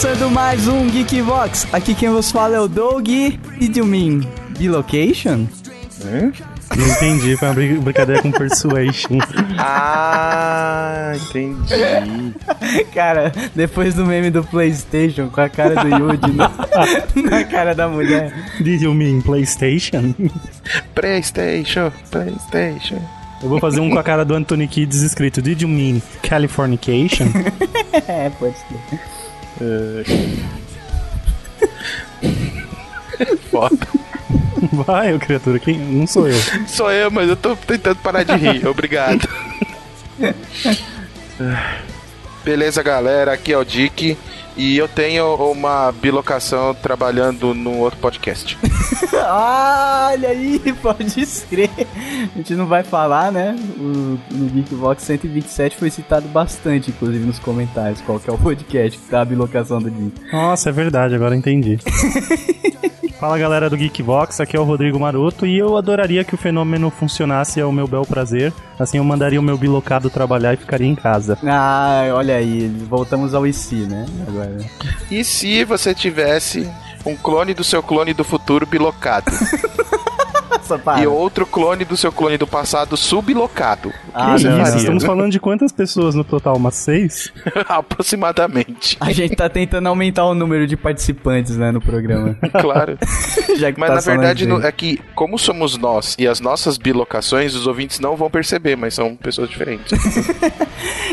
Começando mais um Geekbox. Aqui quem vos fala é o Doug. Did you mean bilocation? Hã? Não entendi, foi uma brin- brincadeira com Persuasion. Ah, entendi. Cara, depois do meme do PlayStation com a cara do Yuji na, na cara da mulher. Did you mean PlayStation? Playstation, Playstation. Eu vou fazer um com a cara do Anthony Kids escrito Did you mean Californication? É, pode ser. Foda. Vai, ô criatura, quem? Não sou eu. Sou eu, mas eu tô tentando parar de rir. Obrigado. Beleza, galera. Aqui é o Dick. E eu tenho uma bilocação trabalhando num outro podcast. Olha aí, pode escrever. A gente não vai falar, né? O, no Geekbox 127 foi citado bastante, inclusive nos comentários, qual que é o podcast que tá a bilocação do Geek. Nossa, é verdade, agora entendi. Fala galera do Geekbox, aqui é o Rodrigo Maroto e eu adoraria que o fenômeno funcionasse ao meu bel prazer. Assim eu mandaria o meu bilocado trabalhar e ficaria em casa. Ah, olha aí, voltamos ao IC, né? Agora. E se você tivesse um clone do seu clone do futuro bilocado? Nossa, para. e outro clone do seu clone do passado sublocado? Que Ah, não, Isso, estamos falando de quantas pessoas no total? Umas seis? Aproximadamente. A gente tá tentando aumentar o número de participantes, né, no programa. Claro. Já que Mas tá na verdade no- é que, como somos nós e as nossas bilocações, os ouvintes não vão perceber, mas são pessoas diferentes.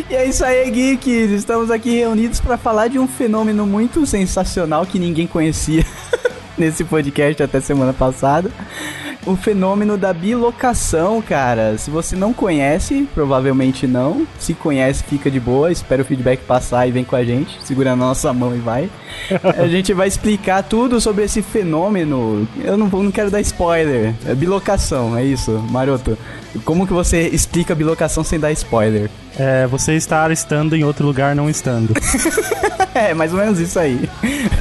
E é isso aí, geeks. Estamos aqui reunidos para falar de um fenômeno muito sensacional que ninguém conhecia nesse podcast até semana passada. O fenômeno da bilocação, cara. Se você não conhece, provavelmente não. Se conhece, fica de boa. Espera o feedback passar e vem com a gente. Segura na nossa mão e vai. A gente vai explicar tudo sobre esse fenômeno. Eu não, vou, não quero dar spoiler. É bilocação, é isso, Maroto. Como que você explica bilocação sem dar spoiler? É, você estar estando em outro lugar não estando. É, mais ou menos isso aí.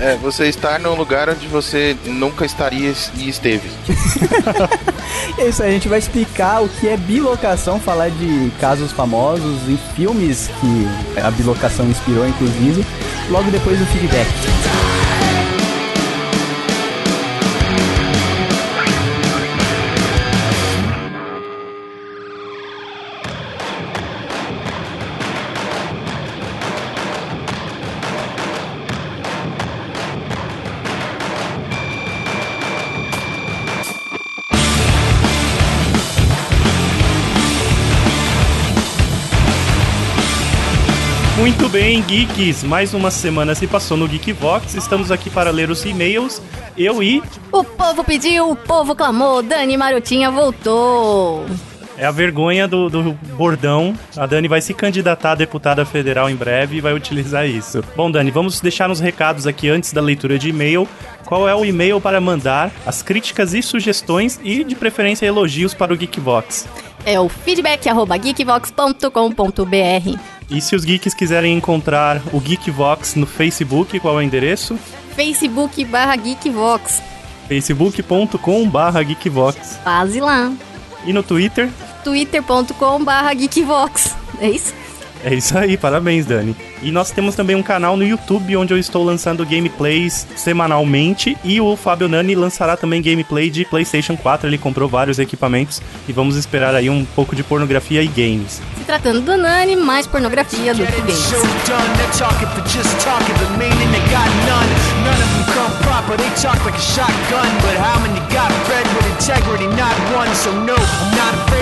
é, você estar num lugar onde você nunca estaria e esteve. É isso aí, a gente vai explicar o que é bilocação, falar de casos famosos e filmes que a bilocação inspirou, inclusive, logo depois do feedback. Muito bem, geeks, mais uma semana se passou no Geekvox. Estamos aqui para ler os e-mails. Eu e O povo pediu, o povo clamou, Dani Marotinha voltou. É a vergonha do, do bordão. A Dani vai se candidatar a deputada federal em breve e vai utilizar isso. Bom, Dani, vamos deixar nos recados aqui antes da leitura de e-mail. Qual é o e-mail para mandar as críticas e sugestões e, de preferência, elogios para o Geekvox? É o feedback arroba geekvox.com.br E se os geeks quiserem encontrar o Geekvox no Facebook, qual é o endereço? Facebook barra geekvox. facebook.com barra Geekvox. Quase lá. E no Twitter? twitter.com barra geekvox. É isso? É isso aí, parabéns, Dani. E nós temos também um canal no YouTube onde eu estou lançando gameplays semanalmente e o Fábio Nani lançará também gameplay de PlayStation 4. Ele comprou vários equipamentos e vamos esperar aí um pouco de pornografia e games. Se tratando do Nani, mais pornografia do que games.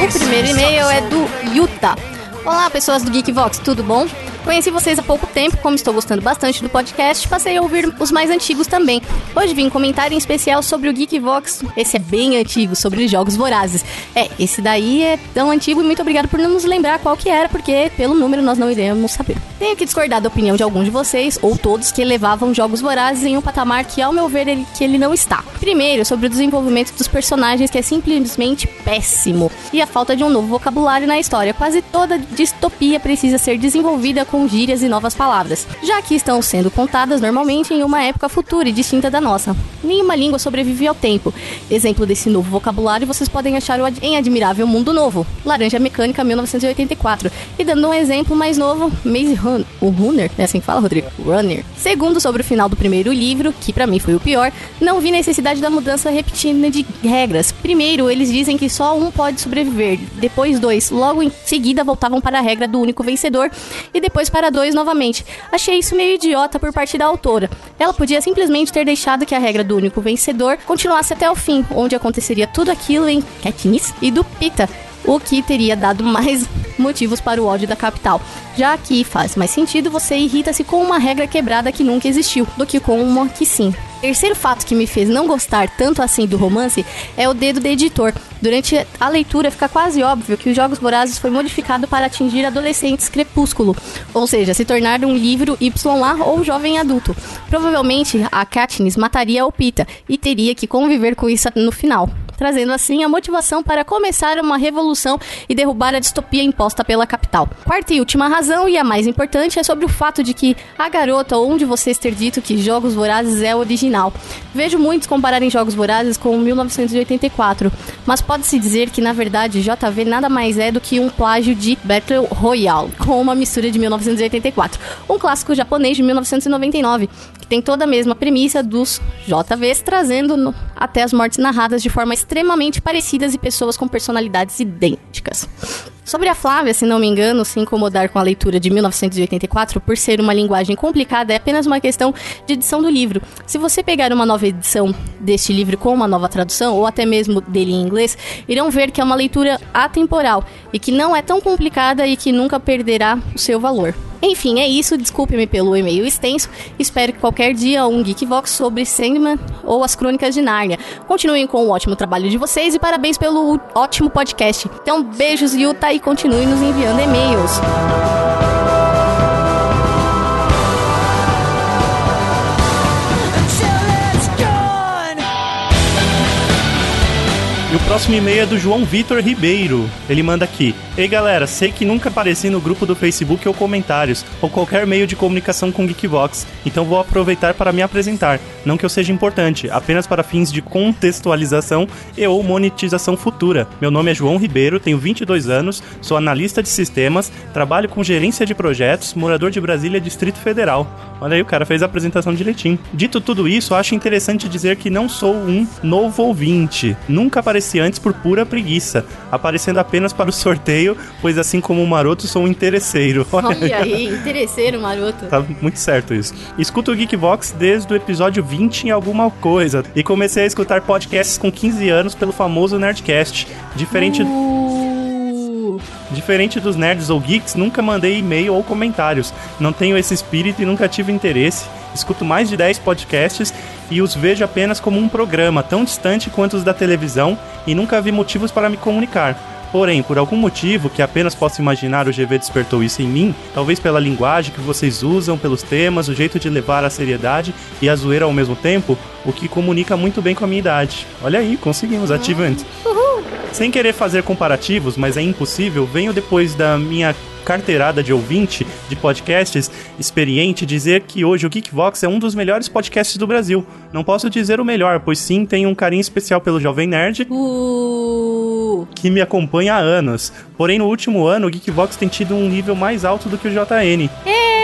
O primeiro e-mail é do Yuta. Olá, pessoas do Geekvox, tudo bom? Conheci vocês há pouco tempo, como estou gostando bastante do podcast, passei a ouvir os mais antigos também. Hoje vim comentar em especial sobre o Geekvox. Esse é bem antigo, sobre jogos vorazes. É, esse daí é tão antigo e muito obrigado por não nos lembrar qual que era, porque pelo número nós não iremos saber. Tenho que discordar da opinião de alguns de vocês, ou todos, que levavam jogos vorazes em um patamar que, ao meu ver, ele, que ele não está. Primeiro, sobre o desenvolvimento dos personagens, que é simplesmente péssimo, e a falta de um novo vocabulário na história. Quase toda distopia precisa ser desenvolvida com gírias e novas palavras, já que estão sendo contadas normalmente em uma época futura e distinta da nossa. Nenhuma língua sobrevive ao tempo. Exemplo desse novo vocabulário vocês podem achar em Admirável Mundo Novo, Laranja Mecânica 1984. E dando um exemplo mais novo, Maze Run, o Runner, é assim que fala, Rodrigo? Runner. Segundo, sobre o final do primeiro livro, que para mim foi o pior, não vi necessidade da mudança repetida de regras. Primeiro, eles dizem que só um pode sobreviver, depois dois, logo em seguida voltavam para a regra do único vencedor e depois para dois novamente. Achei isso meio idiota por parte da autora. Ela podia simplesmente ter deixado que a regra do único vencedor continuasse até o fim, onde aconteceria tudo aquilo em Katniss e do Pita, o que teria dado mais motivos para o ódio da capital, já que faz mais sentido você irrita-se com uma regra quebrada que nunca existiu, do que com uma que sim. Terceiro fato que me fez não gostar tanto assim do romance é o dedo do editor. Durante a leitura fica quase óbvio que os Jogos Vorazes foi modificado para atingir adolescentes crepúsculo, ou seja, se tornar um livro YA ou jovem adulto. Provavelmente a Katniss mataria o Pita e teria que conviver com isso no final trazendo assim a motivação para começar uma revolução e derrubar a distopia imposta pela capital. Quarta e última razão, e a mais importante, é sobre o fato de que a garota, onde vocês ter dito que Jogos Vorazes é original. Vejo muitos compararem Jogos Vorazes com 1984, mas pode-se dizer que na verdade JV nada mais é do que um plágio de Battle Royale, com uma mistura de 1984, um clássico japonês de 1999, que tem toda a mesma premissa dos JVs, trazendo até as mortes narradas de forma extremamente parecidas e pessoas com personalidades idênticas. Sobre a Flávia, se não me engano, se incomodar com a leitura de 1984 por ser uma linguagem complicada é apenas uma questão de edição do livro. Se você pegar uma nova edição deste livro com uma nova tradução, ou até mesmo dele em inglês, irão ver que é uma leitura atemporal e que não é tão complicada e que nunca perderá o seu valor. Enfim, é isso. Desculpe-me pelo e-mail extenso. Espero que qualquer dia um Geekvox sobre Sandman ou as Crônicas de Nárnia. Continuem com o ótimo trabalho de vocês e parabéns pelo ótimo podcast. Então, beijos, Yuta, e continue nos enviando e-mails. Próximo e-mail é do João Vitor Ribeiro. Ele manda aqui: Ei galera, sei que nunca apareci no grupo do Facebook ou comentários, ou qualquer meio de comunicação com Geekbox, então vou aproveitar para me apresentar. Não que eu seja importante, apenas para fins de contextualização e ou monetização futura. Meu nome é João Ribeiro, tenho 22 anos, sou analista de sistemas, trabalho com gerência de projetos, morador de Brasília, Distrito Federal. Olha aí, o cara fez a apresentação direitinho. Dito tudo isso, acho interessante dizer que não sou um novo ouvinte. Nunca apareci antes por pura preguiça, aparecendo apenas para o sorteio, pois assim como o Maroto, sou um interesseiro. Olha aí, interesseiro, Maroto. Tá muito certo isso. Escuto o Geekbox desde o episódio 20 em alguma coisa e comecei a escutar podcasts com 15 anos pelo famoso Nerdcast. Diferente. Uh. Diferente dos nerds ou geeks, nunca mandei e-mail ou comentários. Não tenho esse espírito e nunca tive interesse. Escuto mais de 10 podcasts e os vejo apenas como um programa tão distante quanto os da televisão e nunca vi motivos para me comunicar. Porém, por algum motivo que apenas posso imaginar, o GV despertou isso em mim, talvez pela linguagem que vocês usam, pelos temas, o jeito de levar a seriedade e a zoeira ao mesmo tempo, o que comunica muito bem com a minha idade. Olha aí, conseguimos, achievement. Sem querer fazer comparativos, mas é impossível, venho depois da minha carteirada de ouvinte de podcasts experiente dizer que hoje o Geekvox é um dos melhores podcasts do Brasil. Não posso dizer o melhor, pois sim, tenho um carinho especial pelo Jovem Nerd. Uh. Que me acompanha há anos. Porém, no último ano, o Geekvox tem tido um nível mais alto do que o JN. É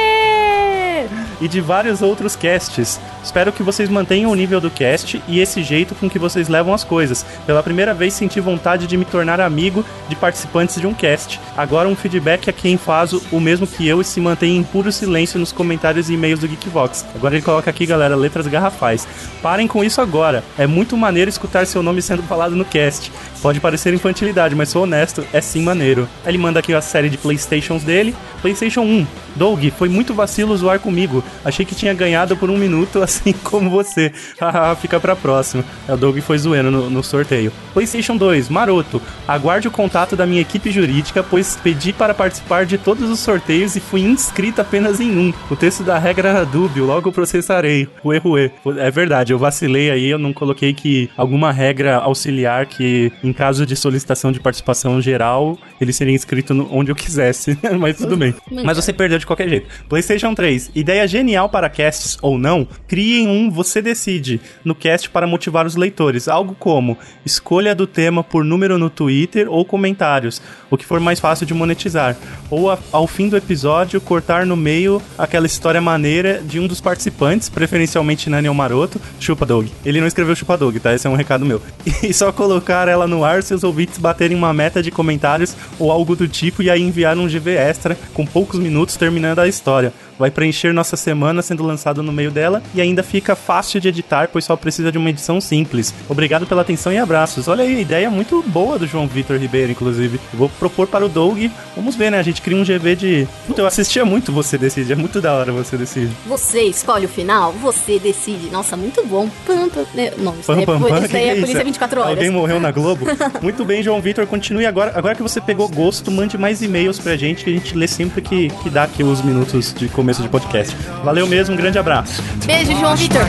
e de vários outros casts. Espero que vocês mantenham o nível do cast e esse jeito com que vocês levam as coisas. Pela primeira vez senti vontade de me tornar amigo de participantes de um cast. Agora um feedback a quem faz o mesmo que eu e se mantém em puro silêncio nos comentários e e-mails do Geekvox. Agora ele coloca aqui, galera, letras garrafais. Parem com isso agora. É muito maneiro escutar seu nome sendo falado no cast. Pode parecer infantilidade, mas sou honesto, é sim maneiro. Ele manda aqui a série de Playstations dele. PlayStation 1. Doug, foi muito vacilo zoar comigo. Achei que tinha ganhado por um minuto, assim como você. Fica pra próxima. É, O Doug foi zoando no, no sorteio. PlayStation 2, maroto. Aguarde o contato da minha equipe jurídica, pois pedi para participar de todos os sorteios e fui inscrito apenas em um. O texto da regra era dúbio, logo processarei. Ué, ué. É verdade, eu vacilei aí, eu não coloquei que alguma regra auxiliar que, em caso de solicitação de participação geral, ele seria inscrito onde eu quisesse. Mas tudo bem. Mas você perdeu de qualquer jeito. PlayStation 3, ideia genial para casts ou não, criem um Você Decide no cast para motivar os leitores. Algo como escolha do tema por número no Twitter ou comentários, o que for mais fácil de monetizar. Ou a- ao fim do episódio, cortar no meio aquela história maneira de um dos participantes, preferencialmente Nani Maroto, Chupa Dog. Ele não escreveu Chupa Dog, tá? Esse é um recado meu. E só colocar ela no ar se os ouvintes baterem uma meta de comentários ou algo do tipo e aí enviar um GV extra com poucos minutos terminando a história. Vai preencher nossa semana sendo lançado no meio dela e ainda fica fácil de editar, pois só precisa de uma edição simples. Obrigado pela atenção e abraços. Olha aí, ideia muito boa do João Vitor Ribeiro, inclusive. Eu vou propor para o Doug. Vamos ver, né? A gente cria um GV de. Puta, eu assistia muito Você Decide. É muito da hora Você Decide. Você escolhe o final, você decide. Nossa, muito bom. Pam, pam, né? Não, isso Pam, é, pam, isso que é isso? Polícia 24 Horas. Alguém morreu na Globo? Muito bem, João Vitor. Continue agora. Agora que você pegou gosto, mande mais e-mails pra gente que a gente lê sempre que, que dá aqui os minutos de começo de podcast. Valeu mesmo, um grande abraço. Beijo, João Vitor. I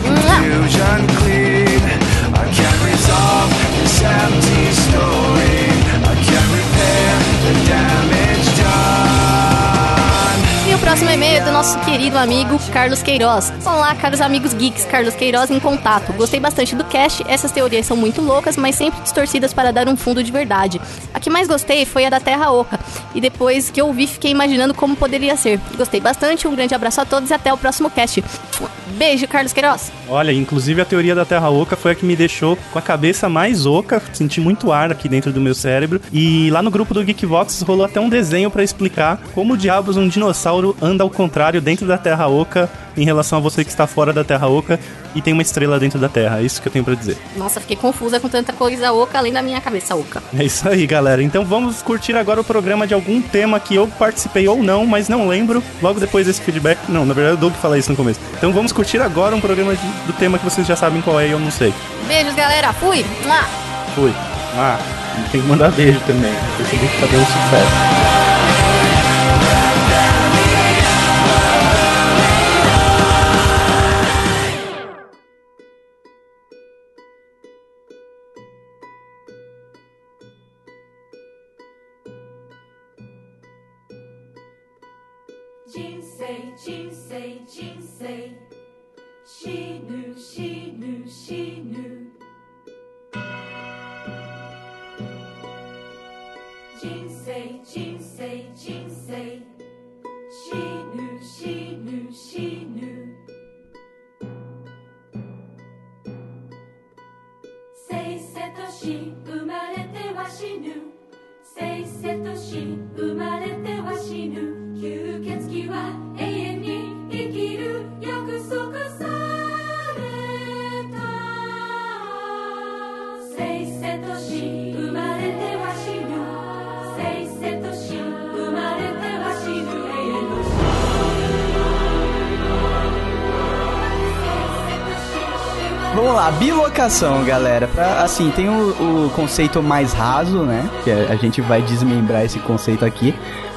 can't resolve this empty story. Próximo e-mail é do nosso querido amigo Carlos Queiroz. Olá, caros amigos geeks, Carlos Queiroz em contato. Gostei bastante do cast, essas teorias são muito loucas, mas sempre distorcidas para dar um fundo de verdade. A que mais gostei foi a da Terra Oca, e depois que eu ouvi, fiquei imaginando como poderia ser. Gostei bastante, um grande abraço a todos e até o próximo cast. Beijo, Carlos Queiroz. Olha, inclusive a teoria da Terra Oca foi a que me deixou com a cabeça mais oca, senti muito ar aqui dentro do meu cérebro. E lá no grupo do Geekvox rolou até um desenho pra explicar como diabos um dinossauro anda ao contrário dentro da Terra Oca em relação a você que está fora da Terra Oca e tem uma estrela dentro da Terra. É isso que eu tenho pra dizer. Nossa, fiquei confusa com tanta coisa oca além da minha cabeça oca. É isso aí, galera. Então vamos curtir agora o programa de algum tema que eu participei ou não, mas não lembro. Logo depois desse feedback. Não, na verdade o Doug fala isso no começo. Então vamos curtir agora um programa de- do tema que vocês já sabem qual é e eu não sei. Beijos, galera. Fui. Mua. Fui. Ah, tem que mandar beijo também. Percebi que tá dando sucesso. 死ぬ死ぬ死ぬ。人生人生人生。死ぬ死ぬ死ぬ。せいせとし生まれては死ぬ。せいせとし生まれては死ぬ。吸血鬼は永遠に生きる約束された。せいせとし Vamos lá, bilocação, galera. Pra, assim, tem o, o conceito mais raso, né? Que a, gente vai desmembrar esse conceito aqui.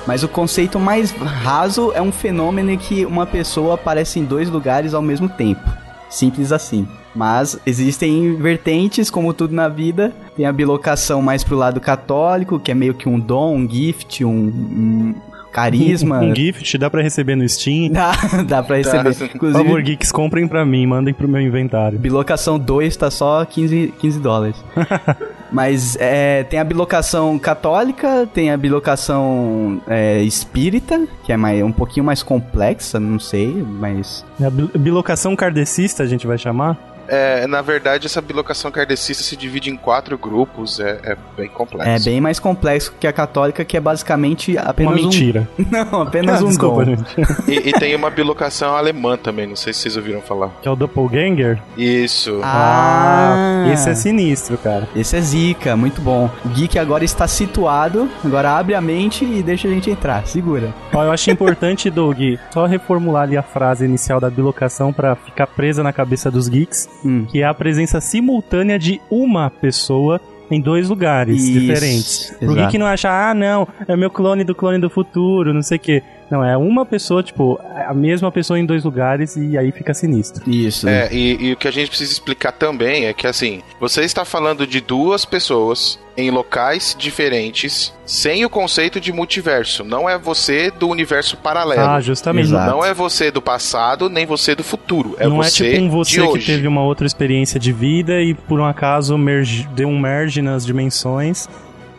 Mas o conceito mais raso é um fenômeno em que uma pessoa aparece em dois lugares ao mesmo tempo. Simples assim. Mas existem vertentes, como tudo na vida. Tem a bilocação mais pro lado católico, que é meio que um dom, um gift, um, um carisma. Um gift dá pra receber no Steam. Dá, dá pra receber. sim. Por favor, Inclusive, geeks, comprem pra mim, mandem pro meu inventário. bilocação 2 tá só 15, 15 dólares. Mas é, tem a bilocação católica, tem a bilocação é, espírita, que é mais, um pouquinho mais complexa, não sei, mas. A bi- bilocação kardecista a gente vai chamar? É, na verdade, essa bilocação kardecista se divide em quatro grupos, é, é bem complexo. É bem mais complexo que a católica, que é basicamente apenas Uma um... mentira. Não, apenas Ah, um desculpa, dom. E, e tem uma bilocação alemã também, não sei se vocês ouviram falar. Que é o Doppelganger? Isso. Ah, esse é sinistro, cara. Esse é zica, muito bom. O Geek agora está situado, agora abre a mente e deixa a gente entrar, segura. Ó, eu acho importante, Doug, só reformular ali a frase inicial da bilocação pra ficar presa na cabeça dos geeks, Hum. que é a presença simultânea de uma pessoa em dois lugares Isso, diferentes. Pro exato. geek não achar, ah, não, é meu clone do clone do futuro, não sei o quê. Não, é uma pessoa, tipo, a mesma pessoa em dois lugares e aí fica sinistro. Isso. É, e, e o que a gente precisa explicar também é que, assim, você está falando de duas pessoas em locais diferentes, sem o conceito de multiverso. Não é você do universo paralelo. Ah, justamente. Exato. Não é você do passado, nem você do futuro. É não você, é tipo um você que hoje. teve uma outra experiência de vida e por um acaso merge- deu um merge nas dimensões.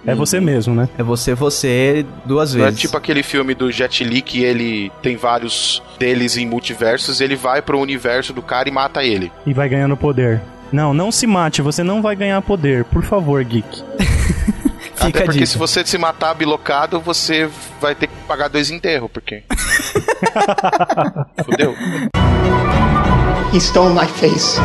É você mesmo, né? É você, você, duas Não é vezes. tipo aquele filme do Jet Li que ele tem vários deles em multiversos, ele vai pro universo do cara e mata ele. E vai ganhando poder. Não, não se mate, você não vai ganhar poder. Por favor, geek. Fica Até porque se você se matar bilocado, você vai ter que pagar dois enterros, porque. Fudeu. He stole my face.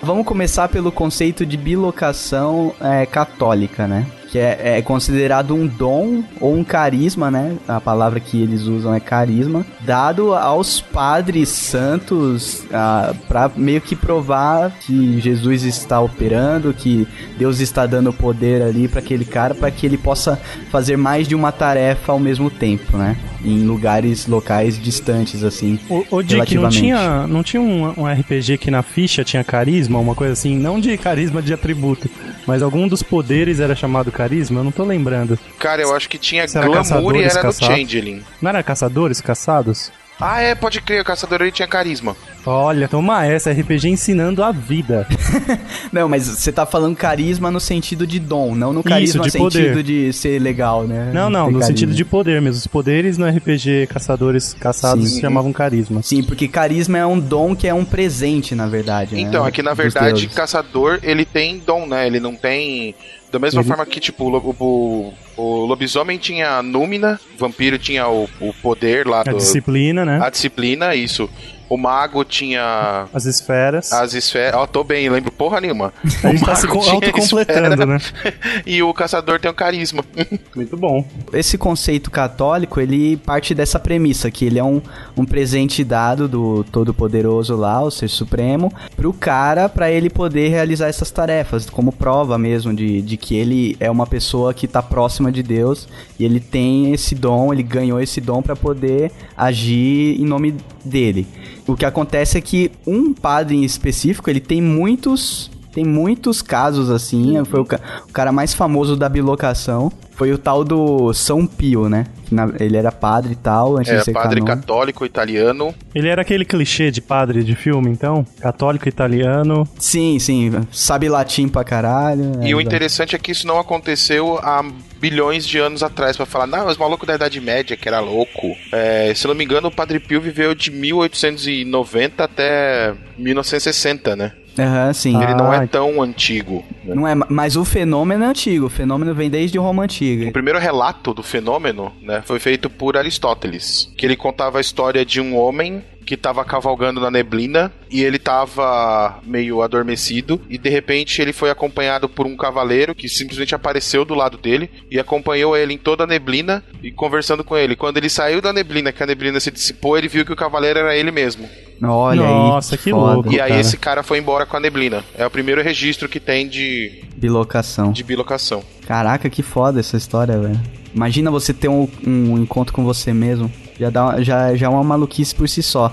Vamos começar pelo conceito de bilocação é, católica, né? Que é, é considerado um dom ou um carisma, né? A palavra que eles usam é carisma, dado aos padres santos ah, para meio que provar que Jesus está operando, que Deus está dando poder ali para aquele cara, para que ele possa fazer mais de uma tarefa ao mesmo tempo, né? Em lugares locais distantes, assim. O, o Dick, não tinha, não tinha um, um RPG que na ficha tinha carisma, uma coisa assim? Não de carisma de atributo, mas algum dos poderes era chamado carisma? Eu não tô lembrando. Cara, eu acho que tinha Será glamour e caçadores era no caçados? Changeling. Não era caçadores, caçados? Ah, é, pode crer, o caçador ele tinha carisma. Olha, toma essa, RPG ensinando a vida. Não, mas você tá falando carisma no sentido de dom, não no carisma de no sentido poder. de ser legal, né? Não, não, no carisma. sentido de poder mesmo. Os poderes no RPG caçadores caçados Sim. se chamavam carisma. Sim, porque carisma é um dom que é um presente, na verdade. né? Então, é que na verdade, caçador, ele tem dom, né? Ele não tem. Da mesma Ele- forma que, tipo, o, o, o lobisomem tinha a númina, o vampiro tinha o, o poder lá A do. disciplina, né? A disciplina, isso. O mago tinha As esferas. as esferas. Ó, tô bem, lembro porra nenhuma. A gente O tá se autocompletando, né? E o caçador tem o carisma. Muito bom. Esse conceito católico, ele parte dessa premissa, que ele é um, um presente dado do Todo-Poderoso lá, o Ser Supremo, pro cara, pra ele poder realizar essas tarefas, como prova mesmo de, de que ele é uma pessoa que tá próxima de Deus, e ele tem esse dom, ele ganhou esse dom pra poder agir em nome dele. O que acontece é que um padre em específico, ele tem muitos tem muitos casos assim. Foi o, ca- o cara mais famoso da bilocação. Foi o tal do São Pio, né? Na- ele era padre e tal, antes de É, ser padre canônico. católico italiano. Ele era aquele clichê de padre de filme, então? Católico italiano. Sim, sim. Sabe latim pra caralho. E é, o interessante é que isso não aconteceu há bilhões de anos atrás pra falar, não, os malucos da Idade Média que era louco. É, se não me engano, o Padre Pio viveu de 1890 até 1960, né? Aham, sim. Ele não é Ah. tão antigo. né? Não é, mas o fenômeno é antigo. O fenômeno vem desde Roma Antiga. O primeiro relato do fenômeno né, foi feito por Aristóteles, que ele contava a história de um homem que estava cavalgando na neblina e ele estava meio adormecido e de repente ele foi acompanhado por um cavaleiro que simplesmente apareceu do lado dele e acompanhou ele em toda a neblina e conversando com ele. Quando ele saiu da neblina, que a neblina se dissipou, ele viu que o cavaleiro era ele mesmo. Olha aí. Nossa, que foda. louco. E aí cara. esse cara foi embora com a neblina. É o primeiro registro que tem de, Bilocação. de bilocação. Caraca, que foda essa história, velho. Imagina você ter um, um encontro com você mesmo. Já, dá, já, já é uma maluquice por si só.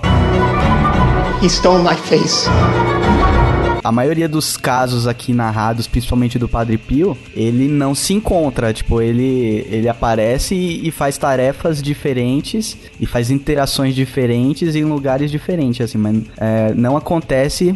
He stole my face. a maioria dos casos aqui narrados, principalmente do Padre Pio, ele não se encontra. Tipo, ele, ele aparece e, e faz tarefas diferentes e faz interações diferentes em lugares diferentes, assim, mas é, não acontece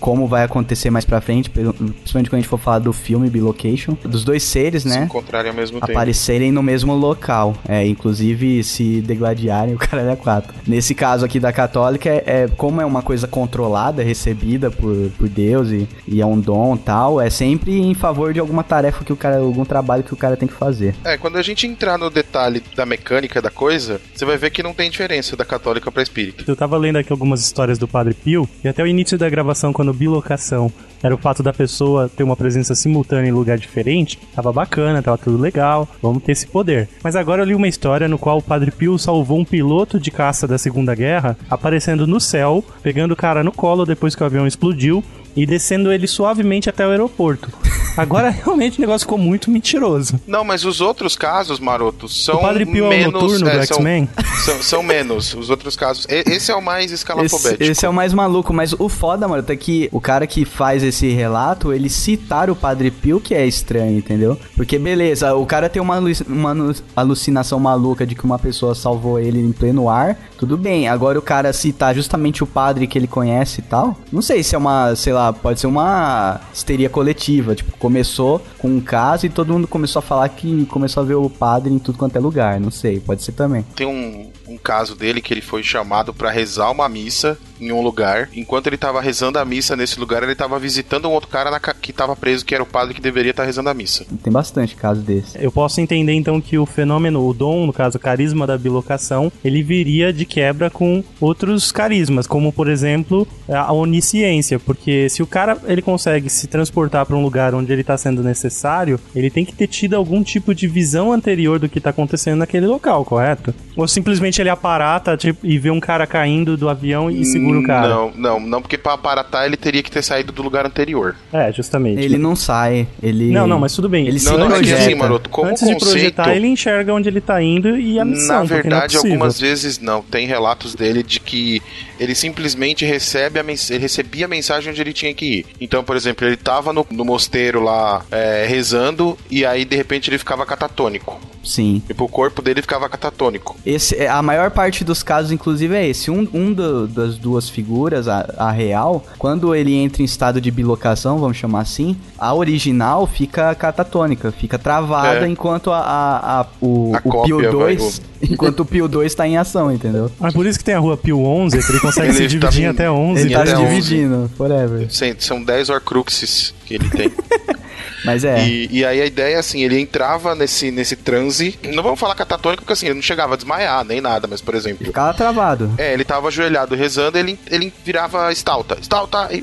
como vai acontecer mais pra frente, principalmente quando a gente for falar do filme Bilocation, dos dois seres, Se né? encontrarem ao mesmo tempo. aparecerem no mesmo local. É, inclusive se degladiarem, o cara é quatro. Nesse caso aqui da católica, é, é- como é uma coisa controlada, recebida por, por Deus e, e é um dom tal, é sempre em favor de alguma tarefa que o cara, algum trabalho que o cara tem que fazer. É, quando a gente entrar no detalhe da mecânica da coisa, você vai ver que não tem diferença da católica pra espírita. Eu tava lendo aqui algumas histórias do Padre Pio, e até o início da gravação, quando bilocação era o fato da pessoa ter uma presença simultânea em lugar diferente, tava bacana, tava tudo legal, vamos ter esse poder. Mas agora eu li uma história no qual o Padre Pio salvou um piloto de caça da Segunda Guerra, aparecendo no céu, pegando o cara no colo depois que o avião explodiu e descendo ele suavemente até o aeroporto. Agora realmente o negócio ficou muito mentiroso. Não, mas os outros casos, Maroto, são O Padre Pio é o menos... noturno do são- X-Men? São, são menos. Os outros casos... Esse é o mais Esse, escalafobético. esse é o mais maluco, mas o foda, mano, é que o cara que faz esse relato, ele citar o Padre Pio que é estranho, entendeu? Porque beleza, o cara tem uma, uma alu- alucinação maluca de que uma pessoa salvou ele em pleno ar, tudo bem. Agora o cara citar justamente o padre que ele conhece e tal, não sei se é uma, sei lá, pode ser uma histeria coletiva, tipo, começou com um caso e todo mundo começou a falar que começou a ver o padre em tudo quanto é lugar, não sei, pode ser também. Tem um, um caso dele que ele foi chamado pra rezar uma missa em um lugar. Enquanto ele tava rezando a missa nesse lugar, ele tava visitando um outro cara na ca- que tava preso, que era o padre que deveria estar rezando a missa. Tem bastante caso desse. Eu posso entender então que o fenômeno, o dom, no caso, o carisma da bilocação, ele viria de quebra com outros carismas, como por exemplo a onisciência, porque se o cara ele consegue se transportar para um lugar onde ele está sendo necessário, ele tem que ter tido algum tipo de visão anterior do que está acontecendo naquele local, correto? Ou simplesmente ele aparata tipo, e vê um cara caindo do avião e segura o cara. Não, não, não, porque pra aparatar ele teria que ter saído do lugar anterior. É, justamente. Ele não sai, ele... Não, não, mas tudo bem. Ele Não, se não, não, é projeta. assim, Maroto, como Antes de conceito... projetar, ele enxerga onde ele tá indo e a missão. Na é verdade, possível. algumas vezes não. Tem relatos dele de que ele simplesmente recebe a ele recebia a mensagem onde ele tinha que ir. Então, por exemplo, ele tava no, no mosteiro lá é, rezando e aí de repente ele ficava catatônico. Sim. Tipo, o corpo dele ficava catatônico. Esse, é- a maior parte dos casos, inclusive, é esse. Um, um do- das duas figuras, a, a real, quando ele entra em estado de bilocação, vamos chamar assim, a original fica catatônica, fica travada É. enquanto a, a- a- o, A o Pio cópia vai- 2. Enquanto o Pio 2 tá em ação, entendeu? Mas por isso que tem a rua Pio 11, que ele consegue Ele se tá dividir em vindo- até 11. Ele tá até se 11. dividindo, forever. São 10 Horcruxes que ele tem. Mas é. E, e aí a ideia é assim, ele entrava nesse, nesse transe. Não vamos falar catatônico, porque assim, ele não chegava a desmaiar, nem nada, mas por exemplo. Ficava travado. É, ele tava ajoelhado rezando, ele, ele virava estalta. Estalta e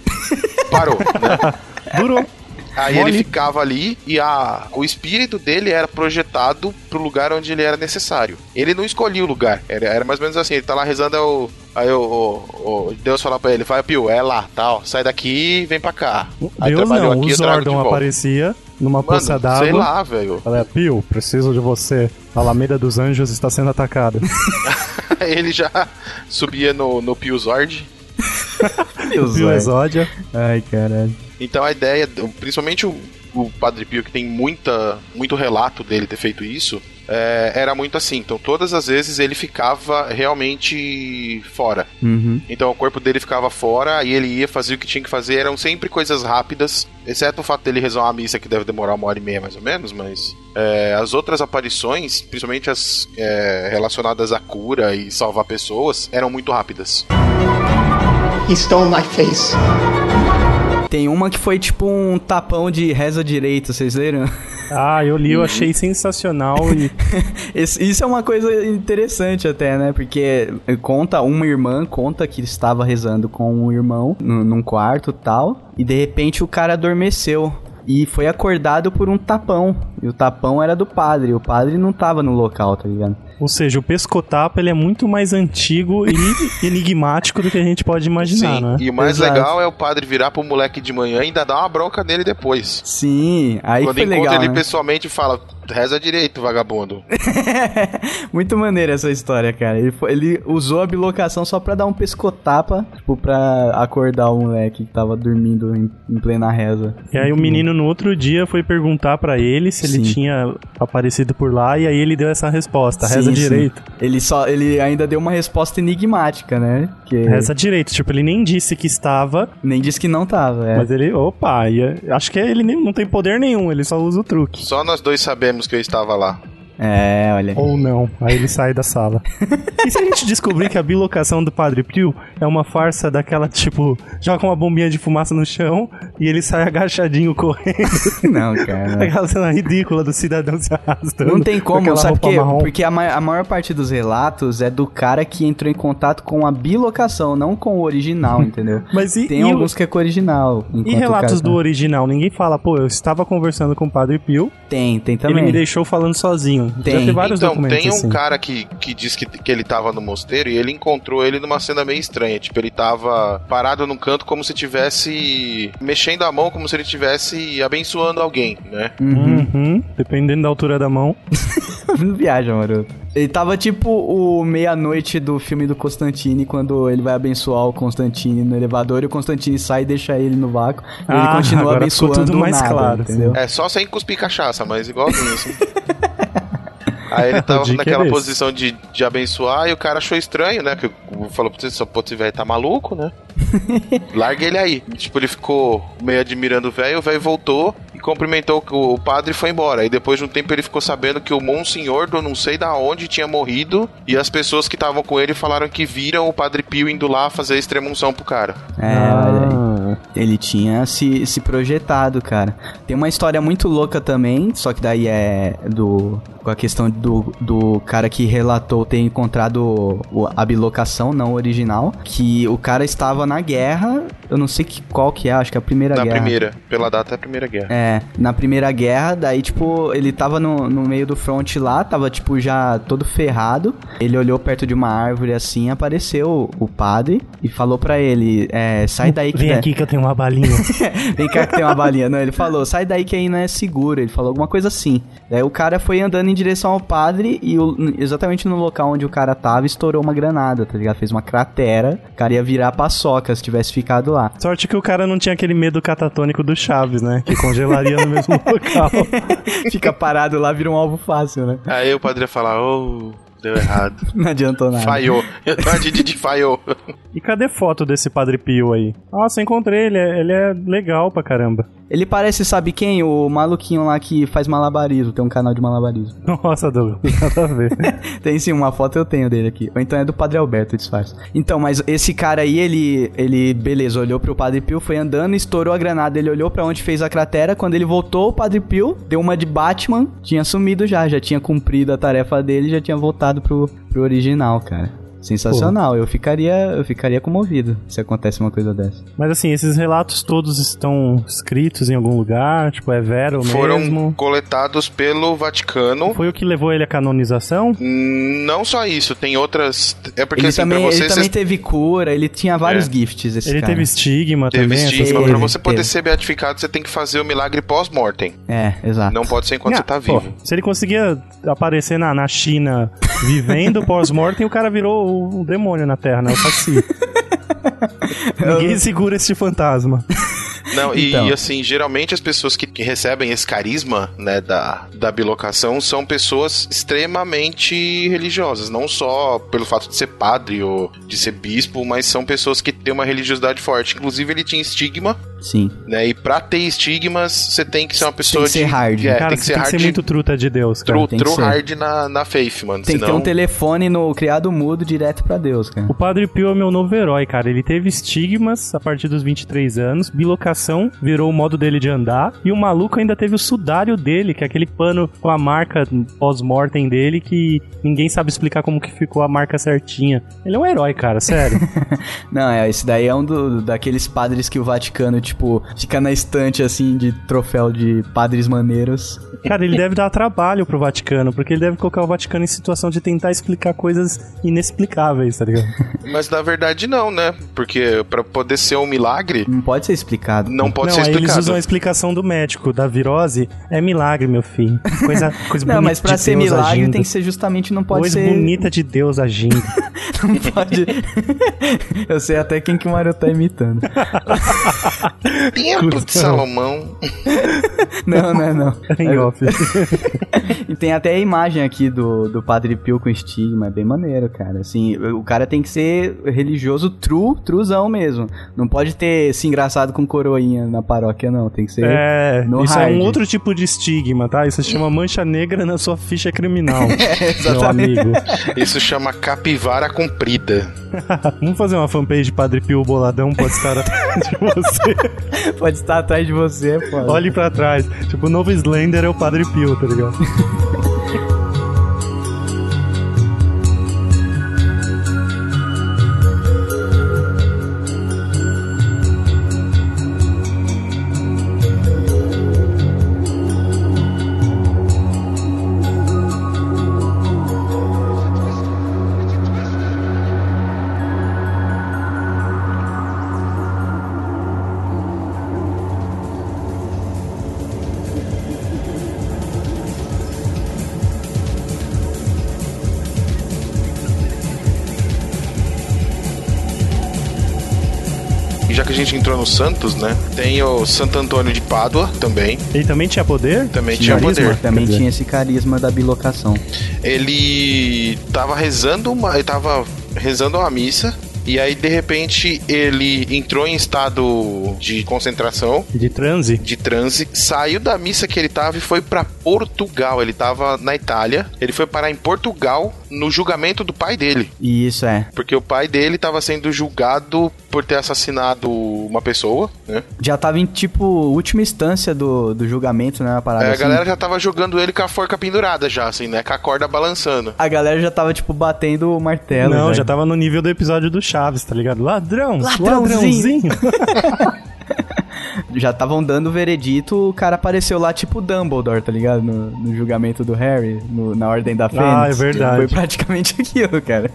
parou, né? Durou. Aí Mole. ele ficava ali e a, o espírito dele era projetado pro lugar onde ele era necessário. Ele não escolhia o lugar. Era, era mais ou menos assim, ele tá lá rezando, aí, o, aí o, o- o Deus fala pra ele, vai Pio, é lá, tal, sai daqui e vem pra cá. Aí Deus não, o eu trago de Zordon aparecia numa Mano, poça d'água. sei lá, velho. Fala, Pio, preciso de você. A Alameda dos Anjos está sendo atacada. Aí ele já subia no, no Pio Zord. Pio. Exódia. Ai, caralho. Então a ideia, principalmente o, o Padre Pio, que tem muita, muito relato dele ter feito isso, é, era muito assim. Então todas as vezes ele ficava realmente fora. Uhum. Então o corpo dele ficava fora e ele ia fazer o que tinha que fazer. Eram sempre coisas rápidas, exceto o fato dele rezar uma missa que deve demorar uma hora e meia mais ou menos. Mas é, as outras aparições, principalmente as é, relacionadas à cura e salvar pessoas, eram muito rápidas. He stole my face. Tem uma que foi tipo um tapão de reza direito, vocês leram? Ah, eu li, eu achei sensacional. E Isso é uma coisa interessante até, né? Porque conta, uma irmã conta que estava rezando com um irmão num quarto tal, e de repente o cara adormeceu. E foi acordado por um tapão. E o tapão era do padre. O padre não tava no local, tá ligado? Ou seja, o pescotapa ele é muito mais antigo e enigmático do que a gente pode imaginar, Sim, né? e o mais Exato. legal é o padre virar pro moleque de manhã e ainda dar uma bronca nele depois. Sim, aí Quando foi encontra legal, ele né? pessoalmente fala, reza direito, vagabundo. Muito maneira essa história, cara. Ele, foi- ele usou a bilocação só pra dar um pescotapa, tipo, pra acordar o moleque que tava dormindo em, em plena reza. E aí o menino no outro dia foi perguntar pra ele se ele Sim. tinha aparecido por lá e aí ele deu essa resposta, Sim, reza sim. direito. Ele só, ele ainda deu uma resposta enigmática, né? Que Reza direito, tipo, ele nem disse que estava, nem disse que não tava, é. mas ele, opa, ia- acho que ele nem- não tem poder nenhum, ele só usa o truque. Só nós dois sabemos que eu estava lá. É, olha. Ou não, aí ele sai da sala. e se a gente descobrir que a bilocação do Padre Pio é uma farsa daquela, tipo, joga uma bombinha de fumaça no chão e ele sai agachadinho correndo, Não, cara. aquela cena ridícula do cidadão se arrastando. Não tem com como, sabe por quê? Porque a, ma- a maior parte dos relatos é do cara que entrou em contato com a bilocação, não com o original, entendeu? Mas e, Tem e o- alguns que é com o original. E o relatos cara tá- do original? Ninguém fala, pô, eu estava conversando com o Padre Pio, Tem, tem ele também. me deixou falando sozinho. Tem. Já tem vários então, documentos tem um assim. cara que, que diz que, que ele tava no mosteiro e ele encontrou ele numa cena meio estranha. Tipo, ele tava parado num canto como se tivesse mexendo a mão, como se ele estivesse abençoando alguém, né? Uhum, dependendo da altura da mão. Não viaja, maroto. Ele tava tipo o meia-noite do filme do Constantine, quando ele vai abençoar o Constantine no elevador e o Constantine sai e deixa ele no vácuo. E ele Ah, continua agora ficou abençoando tudo mais nada, claro, entendeu? É só sem cuspir cachaça, mas igualzinho assim. Aí ele tava é naquela desse. posição de, de abençoar e o cara achou estranho, né? Que o- falou pra você, só pô, esse velho tá maluco, né? Larga ele aí. Tipo, ele ficou meio admirando o velho, o velho voltou cumprimentou o, o padre e foi embora. Aí depois de um tempo ele ficou sabendo que o Monsenhor do não sei da onde tinha morrido e as pessoas que estavam com ele falaram que viram o padre Pio indo lá fazer extremunção pro cara. É. Ah, Ele tinha se, se projetado, cara. Tem uma história muito louca também, só que daí é do. Com a questão do, do cara que relatou ter encontrado a bilocação, não o original. Que o cara estava na guerra. Eu não sei que, qual que é, acho que é a primeira Na guerra. primeira, pela data é a primeira guerra. É, na primeira guerra, daí, tipo, ele tava no, no meio do front lá, tava, tipo, já todo ferrado. Ele olhou perto de uma árvore assim, apareceu o padre e falou pra ele: é, sai daí que Vem der- aqui que eu tenho uma balinha. Vem cá que tem uma balinha. Não, ele falou, sai daí que aí não é seguro. Ele falou alguma coisa assim. Daí o cara foi andando em direção ao padre e o- exatamente no local onde o cara tava, estourou uma granada, tá ligado? Fez uma cratera. O cara ia virar paçoca se tivesse ficado lá. Sorte que o cara não tinha aquele medo catatônico do Chaves, né? Que congelaria no mesmo local. Fica parado lá, vira um alvo fácil, né? Aí o padre ia falar, ô, deu errado. Não adiantou nada. Falhou. A Didi falhou. E cadê foto desse Padre Pio aí? Nossa, encontrei, ele é, ele é legal pra caramba. Ele parece, sabe quem? O maluquinho lá que faz malabarismo. Tem um canal de malabarismo. Nossa, Douglas, nada a ver. Tem sim, uma foto eu tenho dele aqui. Ou então é do Padre Alberto, disfarce. Então, mas esse cara aí, ele, ele, beleza, olhou pro Padre Pio, foi andando, estourou a granada, ele olhou pra onde fez a cratera. Quando ele voltou, o Padre Pio deu uma de Batman, tinha sumido já, já tinha cumprido a tarefa dele, já tinha voltado pro, pro original, cara. Sensacional, eu ficaria, eu ficaria comovido se acontece uma coisa dessa. Mas assim, esses relatos todos estão escritos em algum lugar? Tipo, é vero Foram mesmo? coletados pelo Vaticano. Foi o que levou ele à canonização? Não só isso, tem outras. É porque ele assim, também, pra você ele também cês- teve cura, ele tinha vários É. gifts, esse Ele cara. teve estigma teve também? estigma. Teve, Pra você poder teve. ser beatificado, você tem que fazer o milagre pós-mortem. É, exato. Não pode ser enquanto você tá pô, vivo. se ele conseguia aparecer na, na China vivendo pós-mortem, o cara virou um demônio na Terra, né? O Saci. Ninguém segura esse fantasma. Não, e, Então. assim, geralmente as pessoas que, que recebem esse carisma, né, da, da bilocação são pessoas extremamente religiosas, não só pelo fato de ser padre ou de ser bispo, mas são pessoas que têm uma religiosidade forte. Inclusive, ele tinha estigma, Sim. né, e pra ter estigmas, você tem que ser uma pessoa que ser de... hard. É, cara, tem que você ser tem que hard, ser muito truta de Deus, cara. true, tem true hard na, na faith, mano. Tem que ter senão... um telefone no criado mudo direto pra Deus, cara. O Padre Pio é meu novo herói, cara. Ele teve estigmas a partir dos 23 anos, bilocação virou o modo dele de andar, e o maluco ainda teve o sudário dele, que é aquele pano com a marca pós-mortem dele, que ninguém sabe explicar como que ficou a marca certinha. Ele é um herói, cara, sério. Não, é, esse daí é um do, daqueles padres que o Vaticano, tipo, fica na estante, assim, de troféu de padres maneiros. Cara, ele deve dar trabalho pro Vaticano, porque ele deve colocar o Vaticano em situação de tentar explicar coisas inexplicáveis, tá ligado? Mas na verdade não, né? Porque pra poder ser um milagre, Não pode ser explicado. não pode não, ser aí eles explicado. usam a explicação do médico, da virose. É milagre, meu filho. Coisa, coisa Não, bonita mas pra de ser Deus milagre agindo. tem que ser justamente, não pode Coisa ser... bonita de Deus agindo. Não pode... Eu sei até quem que o Mario tá imitando. Tempo de Salomão. Não, não, é não. em off. E tem até a imagem aqui do, do Padre Pio com estigma, é bem maneiro, cara. Assim, o cara tem que ser religioso true, truzão mesmo. Não pode ter se engraçado com coroinha na paróquia, não. Tem que ser É, no isso hard. é um outro tipo de estigma, tá? Isso se chama mancha negra na sua ficha criminal, meu exatamente. amigo. Isso chama capivara comprida. Vamos fazer uma fanpage Padre Pio Boladão, pode estar atrás de você. Pode estar atrás de você, pô. Olhe pra trás. Tipo, o novo Slender é o Padre Pio, tá ligado? que a gente entrou no Santos, né? Tem o Santo Antônio de Pádua também. Ele também tinha poder? Também tinha Carisma? poder. Também tinha esse carisma da bilocação. Ele tava rezando uma. Ele tava rezando uma missa. E aí, de repente, ele entrou em estado de concentração, De transe? de transe, saiu da missa que ele tava e foi pra Portugal. Ele tava na Itália. Ele foi parar em Portugal no julgamento do pai dele. E isso é. Porque o pai dele tava sendo julgado por ter assassinado uma pessoa, né? Já tava em, tipo, última instância do, do julgamento, né? Uma parada É, a assim. galera já tava jogando ele com a forca pendurada já, assim, né? Com a corda balançando. A galera já tava, tipo, batendo o martelo. Não, velho. já tava no nível do episódio do Chaves, tá ligado? Ladrão! Ladrãozinho. Ladrãozinho! Já estavam dando o veredito, o cara apareceu lá, tipo Dumbledore, tá ligado? No, no julgamento do Harry, no- na Ordem da Fênix. Ah, é verdade. Foi praticamente aquilo, cara.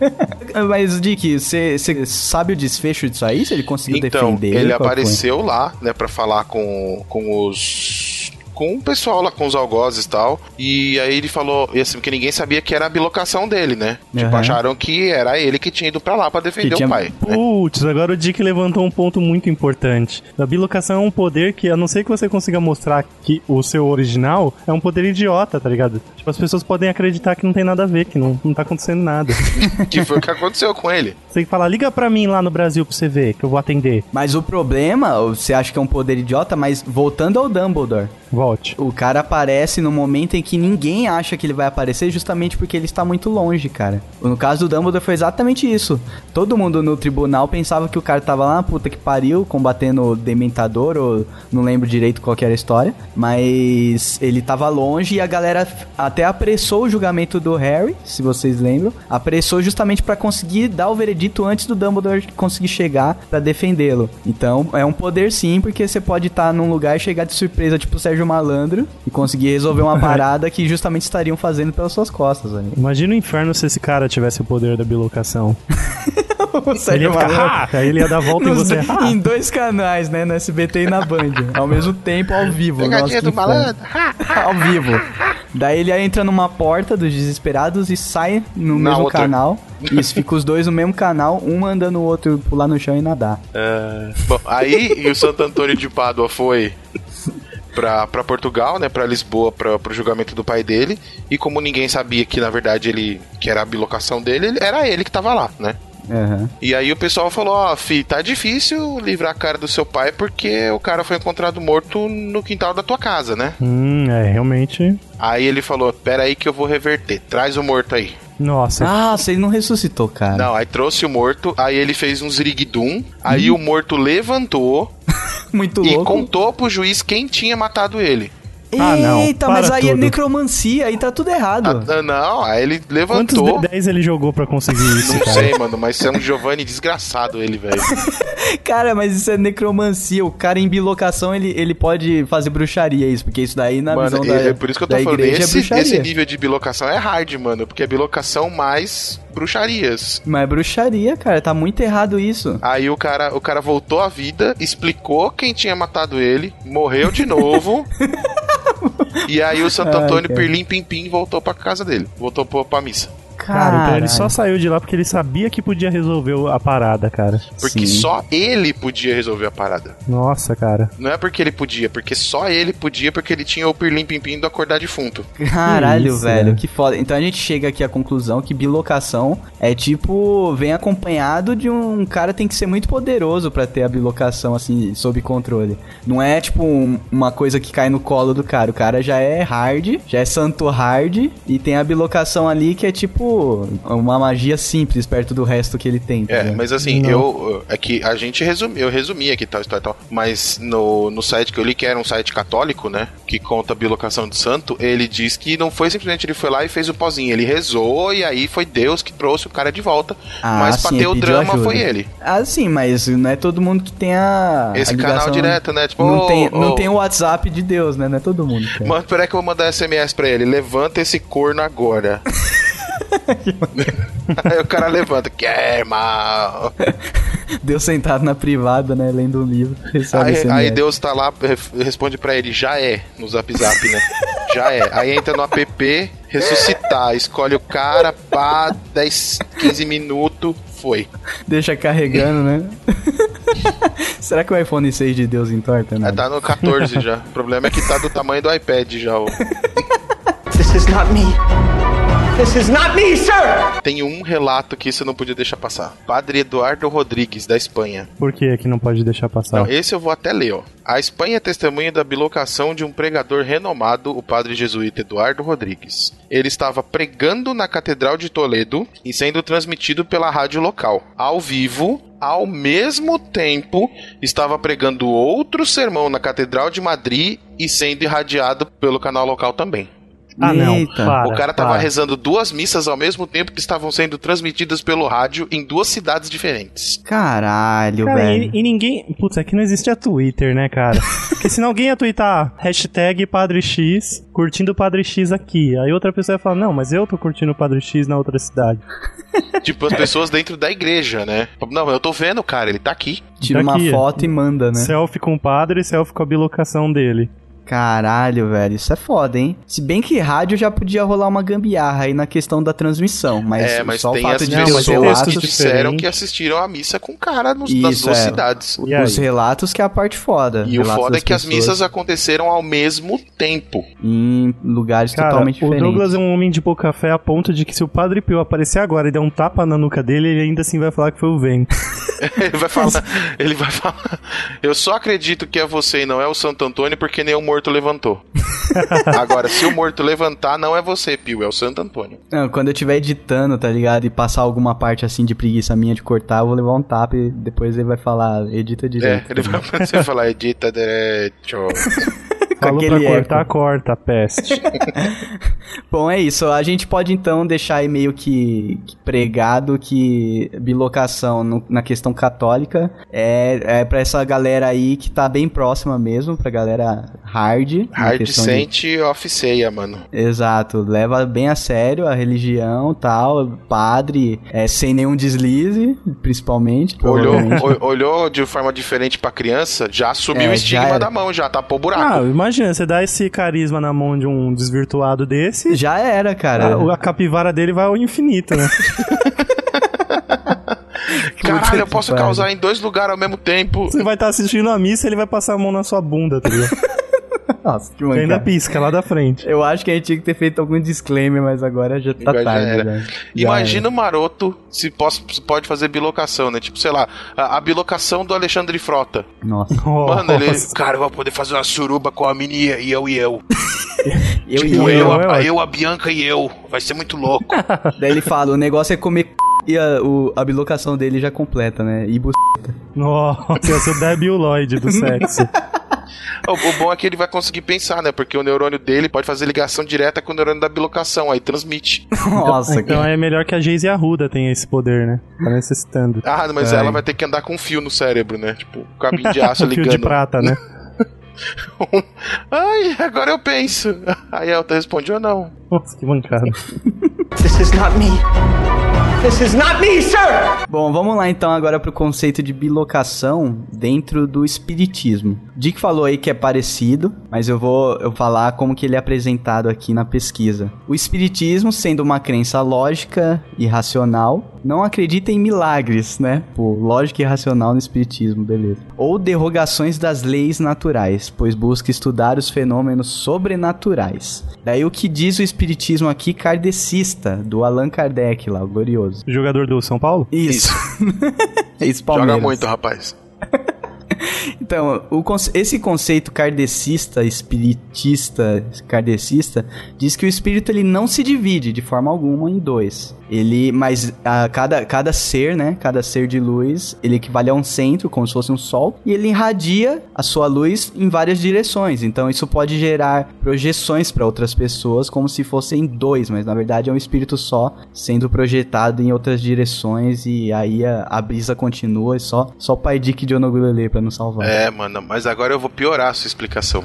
Mas, Dick, você sabe o desfecho disso aí? Se ele conseguiu Então, defender? ele Qual foi? apareceu lá, né, pra falar com, com os. Com o pessoal lá, com os algozes e tal. E aí ele falou, e assim, que ninguém sabia que era a bilocação dele, né? Tipo, Aham. acharam que era ele que tinha ido pra lá pra defender tinha- o pai. né? Putz, agora o Dick levantou um ponto muito importante. A bilocação é um poder que, a não ser que você consiga mostrar que o seu original é um poder idiota, tá ligado? Tipo, as pessoas podem acreditar que não tem nada a ver, que não, não tá acontecendo nada. Que foi o que aconteceu com ele. Você tem que falar, liga pra mim lá no Brasil pra você ver, que eu vou atender. Mas o problema, você acha que é um poder idiota, mas voltando ao Dumbledore, Volte. o cara aparece no momento em que ninguém acha que ele vai aparecer, justamente porque ele está muito longe, cara. No caso do Dumbledore foi exatamente isso. Todo mundo no tribunal pensava que o cara tava lá puta que pariu, combatendo o Dementador, ou não lembro direito qual era a história, mas ele tava longe e a galera até apressou o julgamento do Harry, se vocês lembram, apressou justamente pra conseguir dar o veredito antes do Dumbledore conseguir chegar pra defendê-lo. Então, é um poder sim, porque você pode estar num lugar e chegar de surpresa, tipo o Sérgio Malandro, e conseguir resolver uma parada que justamente estariam fazendo pelas suas costas ali. Imagina o inferno se esse cara tivesse o poder da bilocação. Ele ia ficar, aí ele ia dar a volta em você. "Ha!" em dois canais, né? No SBT e na Band. Ao mesmo tempo, ao vivo. Pegadinha do malandro. ao vivo. Daí ele entra numa porta dos desesperados e sai no Na mesmo outra. canal. Isso, fica os dois no mesmo canal, um mandando o outro pular no chão e nadar. É, Bom, aí e o Santo Antônio de Pádua foi pra, pra Portugal, né, pra Lisboa, pra, pro julgamento do pai dele. E como ninguém sabia que na verdade ele que era a bilocação dele, ele- era ele que tava lá, né? Aham. E aí o pessoal falou, ó, fi, tá difícil livrar a cara do seu pai porque o cara foi encontrado morto no quintal da tua casa, né? Hum, é, realmente. Aí ele falou, pera aí que eu vou reverter, traz o morto aí. Nossa. Nossa, ele não ressuscitou, cara. Não, aí trouxe o morto, aí ele fez um ziriguidum, aí o morto levantou Muito e louco. contou pro juiz quem tinha matado ele. Ah, não, Eita, para mas aí é tudo. necromancia, aí tá tudo errado. Ah, não, aí ele Quantos levantou. D10 ele jogou pra conseguir isso, Não cara? sei, mano, mas é um Giovanni desgraçado ele, velho. Cara, mas isso é necromancia. O cara em bilocação, ele, ele pode fazer bruxaria, isso. Porque isso daí, na Mano, visão é, da, é por isso que eu tô falando, é esse, bruxaria. esse nível de bilocação é hard, mano, porque é bilocação mais bruxarias. Mas é bruxaria, cara. Tá muito errado isso. Aí o cara, o cara voltou à vida, explicou quem tinha matado ele, morreu de novo. e aí o Santo Ai, Antônio cara. Pirlim Pim Pim voltou pra casa dele, voltou pra, pra missa. Cara, então ele só saiu de lá porque ele sabia que podia resolver a parada, cara. Porque Sim. só ele podia resolver a parada. Nossa, cara. Não é porque ele podia, porque só ele podia, porque ele tinha o Pirlim Pim Pim do acordar defunto. Caralho, isso, velho, né? que foda. Então a gente chega aqui à conclusão que bilocação é tipo, vem acompanhado de um cara tem que ser muito poderoso pra ter a bilocação assim sob controle. Não é tipo um- uma coisa que cai no colo do cara. O cara já é hard, já é santo hard e tem a bilocação ali que é tipo uma magia simples perto do resto que ele tem. tá É, mas assim, Não. eu. É que a gente resumiu, eu resumi aqui tal história e tal. Mas no, no site que eu li, que era um site católico, né? Que conta a bilocação de santo, ele diz que não foi simplesmente ele foi lá e fez o pozinho. Ele rezou e aí foi Deus que trouxe o cara de volta. Ah, mas pra sim, ter o drama ajuda. foi ele. Ah, sim, mas não é todo mundo que tem a. Esse a canal ligação- direto, né? Tipo, não, ô, tem, não ô. tem o WhatsApp de Deus, né? Não é todo mundo. tem. Mano, peraí que eu vou mandar SMS pra ele. Levanta esse corno agora. aí o cara levanta. Quer, mal. Deus sentado na privada, né? Lendo um livro. Aí, aí Deus tá lá, re- responde pra ele, já é, no zap zap, né? Já é. Aí entra no app, ressuscitar, escolhe o cara, pá, 10, 15 minutos, foi. Deixa carregando, né? Será que o iPhone 6 de Deus entorta, né? tá no 14 já. O problema é que tá do tamanho do iPad já. This is not me. This is not me, sir! Tem um relato que isso não podia deixar passar. Padre Eduardo Rodrigues, da Espanha. Por que que não pode deixar passar? Não, esse eu vou até ler, ó. A Espanha é testemunha da bilocação de um pregador renomado, o padre jesuíta Eduardo Rodrigues. Ele estava pregando na Catedral de Toledo e sendo transmitido pela rádio local. Ao vivo, ao mesmo tempo, estava pregando outro sermão na Catedral de Madrid e sendo irradiado pelo canal local também. Ah, não. Eita. Para, o cara tava para. rezando duas missas ao mesmo tempo que estavam sendo transmitidas pelo rádio em duas cidades diferentes. Caralho, Cara, velho. e, e ninguém. Putz, é que não existe a Twitter, né, cara? Porque senão alguém ia twittar hashtag Padre X, curtindo o Padre X aqui. Aí outra pessoa ia falar, não, mas eu tô curtindo o Padre X na outra cidade. Tipo, as pessoas dentro da igreja, né? Não, eu tô vendo, cara, ele tá aqui. Tira Tá uma aqui. foto e manda, né? Selfie com o padre, selfie com a bilocação dele. Caralho, velho. Isso é foda, hein? Se bem que rádio já podia rolar uma gambiarra aí na questão da transmissão. Mas, é, mas só o tem fato as de Não, mas textos que relatos. disseram que assistiram a missa com o cara nos, nas Isso, duas é. cidades. E aí? Os relatos que é a parte foda. E o Relatos foda é que as pessoas missas aconteceram ao mesmo tempo. Em lugares Cara, totalmente o diferentes. Douglas é um homem de pouca fé a ponto de que se o Padre Pio aparecer agora e der um tapa na nuca dele, ele ainda assim vai falar que foi o vento. Ele vai falar, ele vai falar. Eu só acredito que é você e não é o Santo Antônio porque nem o morto levantou. Agora, se o morto levantar, não é você, Pio, é o Santo Antônio. Não, quando eu estiver editando, tá ligado? E passar alguma parte assim de preguiça minha de cortar, eu vou levar um tapa e depois ele vai falar, edita É, direito. ele vai falar, edita direito. Falou pra cortar, eco. corta, peste. Bom, é isso. A gente pode então deixar aí meio que, que pregado que bilocação no- na questão católica é, é pra essa galera aí que tá bem próxima mesmo, pra galera hard. Hard de- sente off ceia, mano. Exato, leva bem a sério a religião tal, padre, é, sem nenhum deslize, principalmente. Olhou, olhou de forma diferente pra criança, já assumiu É, o estigma era. da mão, já tapou o buraco. ah, imagina, você dá esse carisma na mão de um desvirtuado desse, Já era, cara. a, a capivara dele vai ao infinito, né? Caralho, eu posso causar em dois lugares ao mesmo tempo. Você vai estar assistindo a missa e ele vai passar a mão na sua bunda, tá ligado? Nossa, que E ainda mancada. pisca lá da frente. Eu acho que a gente tinha que ter feito algum disclaimer, mas agora já tá Agora já tarde. era. né? Já Imagina o maroto se, pos- se pode fazer bilocação, né? Tipo, sei lá, a, a bilocação do Alexandre Frota. Nossa. Mano, ele. Nossa. Cara, eu vou poder fazer uma suruba com a mini e eu e eu. Eu Tipo, e eu, eu. é a, ótimo. eu, a Bianca e eu. Vai ser muito louco. Daí ele fala, o negócio é comer e a, o- a bilocação dele já completa, né? E bu... Nossa, ia ser o Debbie Lloyd do sexo. O, o bom é que ele vai conseguir pensar, né? Porque o neurônio dele pode fazer ligação direta com o neurônio da bilocação, aí transmite. Nossa, Então cara. é melhor que a Geise Arruda tenha esse poder, né? Tá necessitando. Ah, mas Ai. ela vai ter que andar com um fio no cérebro, né? Tipo, um cabinho de aço Um fio ligando. de prata, né? Ai, agora eu penso. Aí a outra responde ou não. Nossa, que mancada. This is not me. This is not me, sir! Bom, vamos lá então agora pro conceito de bilocação dentro do espiritismo. Dick falou aí que é parecido, mas eu vou eu falar como que ele é apresentado aqui na pesquisa. O espiritismo, sendo uma crença lógica e racional, não acredita em milagres, né? Pô, lógica e racional no espiritismo, beleza. Ou derrogações das leis naturais, pois busca estudar os fenômenos sobrenaturais. Daí o que diz o espiritismo aqui kardecista, do Allan Kardec lá, o glorioso. Jogador do São Paulo? Isso. Isso, Joga Palmeiras. muito, rapaz. Então, o esse conceito kardecista, espiritista, kardecista, diz que o espírito ele não se divide de forma alguma em dois. Ele, mas a, cada, cada ser, né, cada ser de luz, ele equivale a um centro, como se fosse um sol, e ele irradia a sua luz em várias direções. Então, isso pode gerar projeções para outras pessoas, como se fossem dois, mas na verdade é um espírito só sendo projetado em outras direções e aí a, a brisa continua, é só só o pai Dick de Onogulele pra nos salvar. É, mano, mas agora eu vou piorar a sua explicação.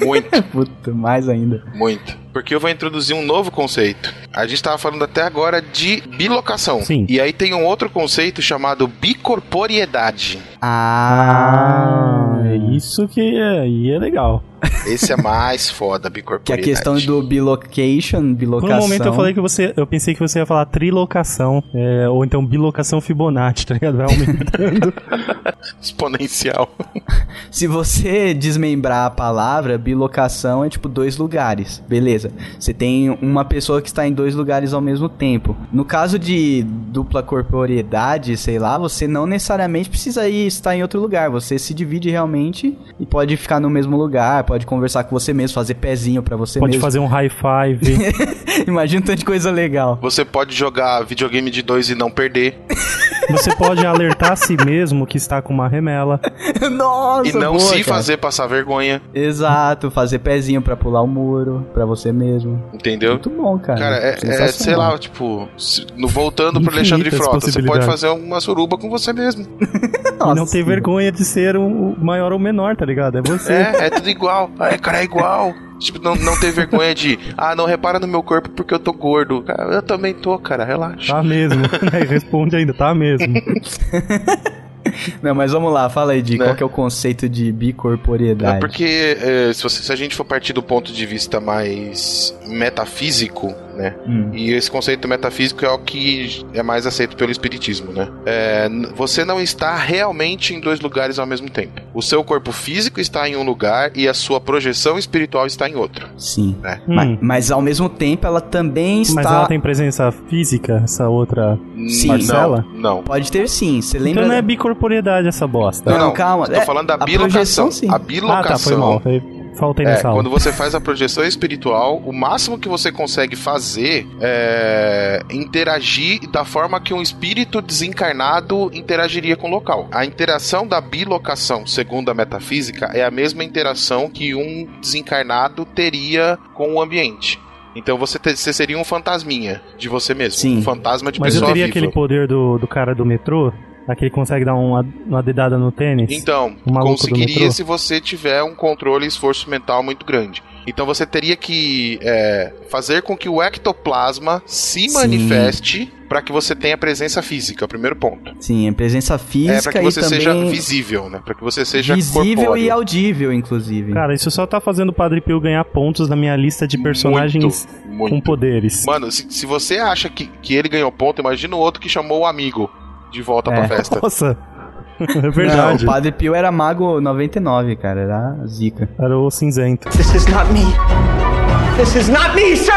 Muito, Puta, mais ainda. muito. Porque eu vou introduzir um novo conceito. A gente tava falando até agora de bilocação. Sim. E aí tem um outro conceito chamado bicorporiedade. Ah, é isso que é, aí é legal. Esse é mais foda, que a bicorporiedade. questão do bilocation, Por bilocação. um momento eu falei que você. Eu pensei que você ia falar trilocação. é, ou então bilocação Fibonacci, tá ligado? Vai aumentando. Exponencial. Se você desmembrar a palavra, bilocação é tipo dois lugares. Beleza. Você tem uma pessoa que está em dois lugares ao mesmo tempo. No caso de dupla corporeidade, sei lá, você não necessariamente precisa ir estar em outro lugar. Você se divide realmente e pode ficar no mesmo lugar, pode conversar com você mesmo, fazer pezinho pra você Pode mesmo. fazer um high five. Imagina um tanto de coisa legal. Você pode jogar videogame de dois e não perder. Você pode alertar a si mesmo que está com uma remela. Nossa, e não boa, se cara. fazer passar vergonha. Exato, fazer pezinho pra pular o muro, pra você mesmo. Entendeu? Muito bom, cara. Cara, é, é, sei lá, tipo, se- no, voltando pro Infinitas Alexandre Frota, você pode fazer uma suruba com você mesmo. Nossa. E não ter vergonha de ser o maior ou menor, tá ligado? É você. É, é tudo igual. Ai, cara, é igual. Tipo, não, não ter vergonha de, ah, não repara no meu corpo porque eu tô gordo. Cara, eu também tô, cara, relaxa. Tá mesmo. Aí responde ainda, tá mesmo. Não, mas vamos lá, fala aí de Né? qual que é o conceito de bicorporiedade. É porque é, se, você- se a gente for partir do ponto de vista mais metafísico, né? Hum. E esse conceito metafísico é o que é mais aceito pelo espiritismo, né? É, você não está realmente em dois lugares ao mesmo tempo. O seu corpo físico está em um lugar e a sua projeção espiritual está em outro. Sim. É. Ma- Hum. Mas, ao mesmo tempo ela também está. Mas ela tem presença física, essa outra. Sim. Marcela? Não, não. Pode ter sim. Você lembra. Então não é bicorporiedade essa bosta. Não, Não, não, calma. Tô É, falando da a bilocação. projeção, sim. A Ah, bilocação. tá, foi mal. Foi- É, quando você faz a projeção espiritual, o máximo que você consegue fazer é interagir da forma que um espírito desencarnado interagiria com o local. A interação da bilocação, segundo a metafísica, é a mesma interação que um desencarnado teria com o ambiente. Então você, te- você seria um fantasminha de você mesmo. Sim. Um fantasma de Mas eu pessoa teria viva. aquele poder do, do cara do metrô, que consegue dar uma, uma dedada no tênis. Então, conseguiria se você tiver um controle e esforço mental muito grande. Então você teria que é, fazer com que o ectoplasma se Sim. manifeste para que você tenha presença física, é o primeiro ponto. Sim, é presença É física para que você e também seja visível, né? Para que você seja visível corpóreo. e audível, inclusive. Cara, isso só tá fazendo o Padre Pio ganhar pontos na minha lista de personagens Muito, muito. com poderes. Mano, se, se você acha que, que ele ganhou ponto, imagina o outro que chamou o amigo de volta pra É. festa. Nossa, é Não, verdade. o Padre Pio era mago 99, cara. Era zica. Era o cinzento. This is not me. This is not me, sir!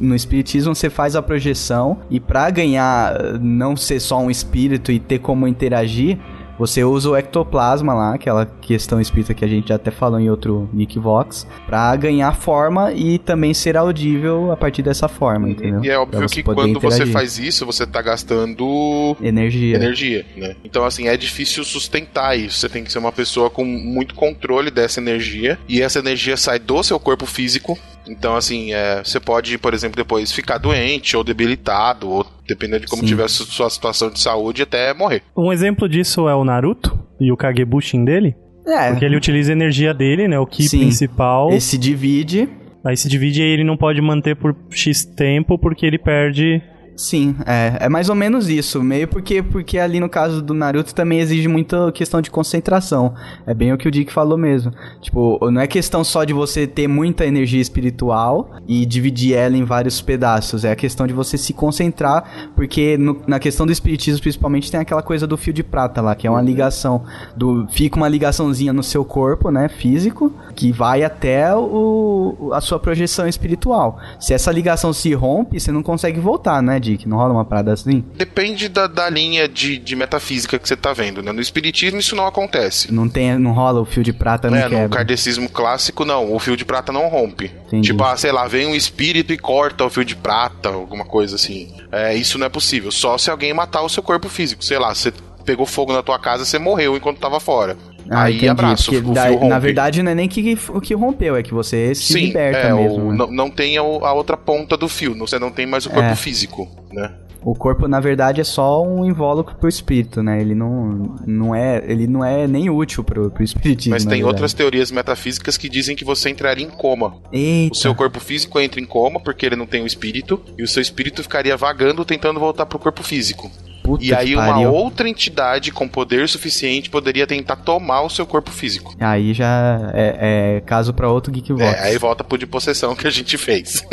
No espiritismo você faz a projeção e pra ganhar, não ser só um espírito e ter como interagir, Você usa o ectoplasma lá, aquela questão espírita que a gente já até falou em outro Nick Vox, pra ganhar forma e também ser audível a partir dessa forma, entendeu? E é óbvio você que quando você interagir. faz isso, você tá gastando energia. energia, né? Então, assim, é difícil sustentar isso. Você tem que ser uma pessoa com muito controle dessa energia. E essa energia sai do seu corpo físico. Então, assim, é, você pode, por exemplo, depois ficar doente ou debilitado, ou dependendo de como Sim. tiver a su- sua situação de saúde, até morrer. Um exemplo disso é o Naruto e o Kagebushin dele. É, Porque ele utiliza a energia dele, né? O Ki Sim. principal. ele se divide. Aí se divide e ele não pode manter por X tempo porque ele perde. Sim, é, é mais ou menos isso, meio porque porque ali no caso do Naruto também exige muita questão de concentração. É bem o que o Dick falou mesmo. Tipo, não é questão só de você ter muita energia espiritual e dividir ela em vários pedaços, é a questão de você se concentrar, porque no- na questão do espiritismo principalmente tem aquela coisa do fio de prata lá, que é uma ligação do fica uma ligaçãozinha no seu corpo, né, físico, que vai até o, a sua projeção espiritual. Se essa ligação se rompe, você não consegue voltar, né, Dick? Não rola uma parada assim? Depende da, da linha de, de metafísica que você tá vendo, né? No espiritismo isso não acontece. Não tem, não rola o fio de prata não É, no quebra. kardecismo clássico, não. O fio de prata não rompe. Entendi. Tipo, ah, sei lá, vem um espírito e corta o fio de prata, alguma coisa assim. É, isso não é possível. Só se alguém matar o seu corpo físico. Sei lá, você pegou fogo na tua casa, você morreu enquanto tava fora. Ah, Aí entendi, abraço, o fio rompe. na verdade não é nem que, o que rompeu, é que você se Sim, liberta é, mesmo. o- né? não, não tem a, a outra ponta do fio. Você não tem mais o corpo É. físico, né? O corpo, na verdade, é só um invólucro pro espírito, né? Ele não, não é, ele não é nem útil pro, pro espiritismo. Mas tem outras teorias metafísicas que dizem que você entraria em coma. Eita, O seu corpo físico entra em coma porque ele não tem o espírito, e o seu espírito ficaria vagando tentando voltar pro corpo físico. Puta E aí uma pariu. outra entidade com poder suficiente poderia tentar tomar o seu corpo físico. Aí já é, é caso pra outro Geekbox. É, aí volta pro de possessão que a gente fez.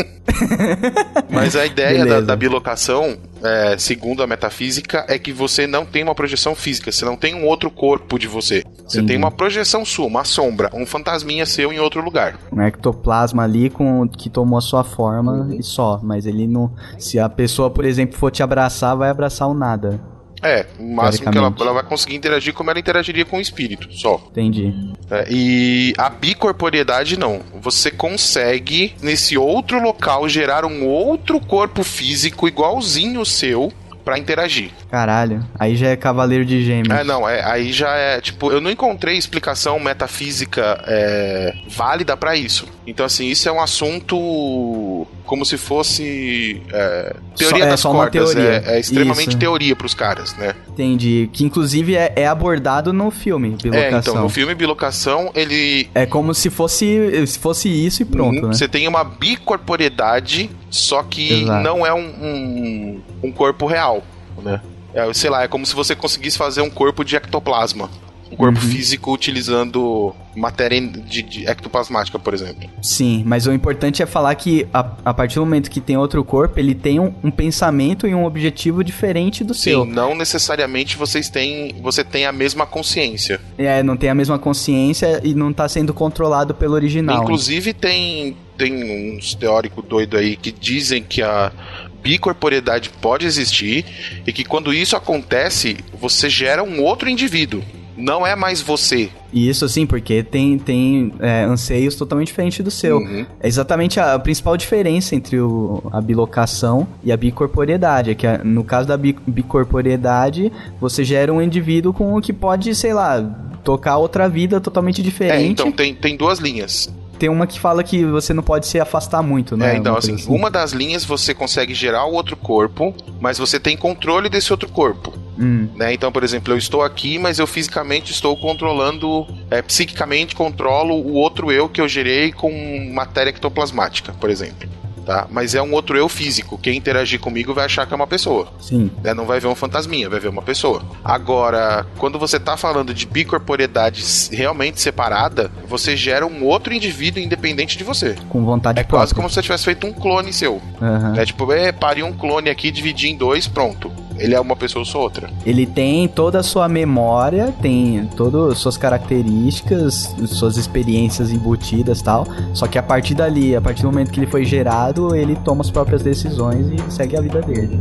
Mas a ideia da, da bilocação, é, segundo a metafísica, é que você não tem uma projeção física, você não tem um outro corpo de você. Você Entendi. tem uma projeção sua, uma sombra, um fantasminha seu em outro lugar. um ectoplasma ali com que tomou a sua forma e só, mas ele não, se a pessoa, por exemplo, for te abraçar, vai abraçar o nada. É, o máximo que ela, ela vai conseguir interagir como ela interagiria com o espírito, só. Entendi. É, e a bicorporiedade não. Você consegue, nesse outro local, gerar um outro corpo físico igualzinho o seu pra interagir. Caralho. Aí já é cavaleiro de gêmeos. É, não, é, aí já é, tipo, eu não encontrei explicação metafísica é, válida pra isso. Então, assim, isso é um assunto como se fosse é, teoria Só- é das cordas. teoria. É, é extremamente Isso. teoria pros caras, né? Entendi. Que inclusive é, é abordado no filme, É, bilocação. então, no filme Bilocação, ele É como se fosse, se fosse isso e pronto, Uhum. né? Você tem uma bicorporiedade, só que Exato. não é um, um, um corpo real, né? É, sei lá, é como se você conseguisse fazer um corpo de ectoplasma. Um corpo Uhum. físico utilizando matéria de, de ectoplasmática, por exemplo. Sim, mas o importante é falar que a, a partir do momento que tem outro corpo, ele tem um, um pensamento e um objetivo diferente do Sim, seu. não necessariamente vocês têm, você tem a mesma consciência. É, não tem a mesma consciência e não tá sendo controlado pelo original. Inclusive tem, tem uns teóricos doidos aí que dizem que a bicorporiedade pode existir e que quando isso acontece, você gera um outro indivíduo. Não é mais você. E isso sim, porque tem, tem é, anseios totalmente diferentes do seu. Uhum. É exatamente a, a principal diferença entre o- a bilocação e a bicorporiedade. É que a- no caso da bi, bicorporiedade, você gera um indivíduo com o que pode, sei lá, tocar outra vida totalmente É, diferente. então tem, tem duas linhas. Tem uma que fala que você não pode se afastar muito, né? É, então, Uma assim, coisa uma das linhas você consegue gerar o outro corpo, mas você tem controle desse outro corpo. Hum, Né? Então, por exemplo, eu estou aqui, mas eu fisicamente estou controlando, é, psiquicamente controlo o outro eu que eu gerei com matéria ectoplasmática, por exemplo. Tá? Mas é um outro eu físico. Quem interagir comigo vai achar que é uma pessoa. sim. né? Não vai ver um fantasminha, vai ver uma pessoa. Agora, quando você tá falando de bicorporiedade realmente separada, você gera um outro indivíduo independente de você. Com vontade É própria. quase como se você tivesse feito um clone seu. Aham. É tipo, é, pare um clone aqui, dividir em dois, pronto. Ele é uma pessoa, eu sou outra. Ele tem toda a sua memória, tem todas as suas características, suas experiências embutidas tal. Só que a partir dali, a partir do momento que ele foi gerado, ele toma as próprias decisões e segue a vida dele.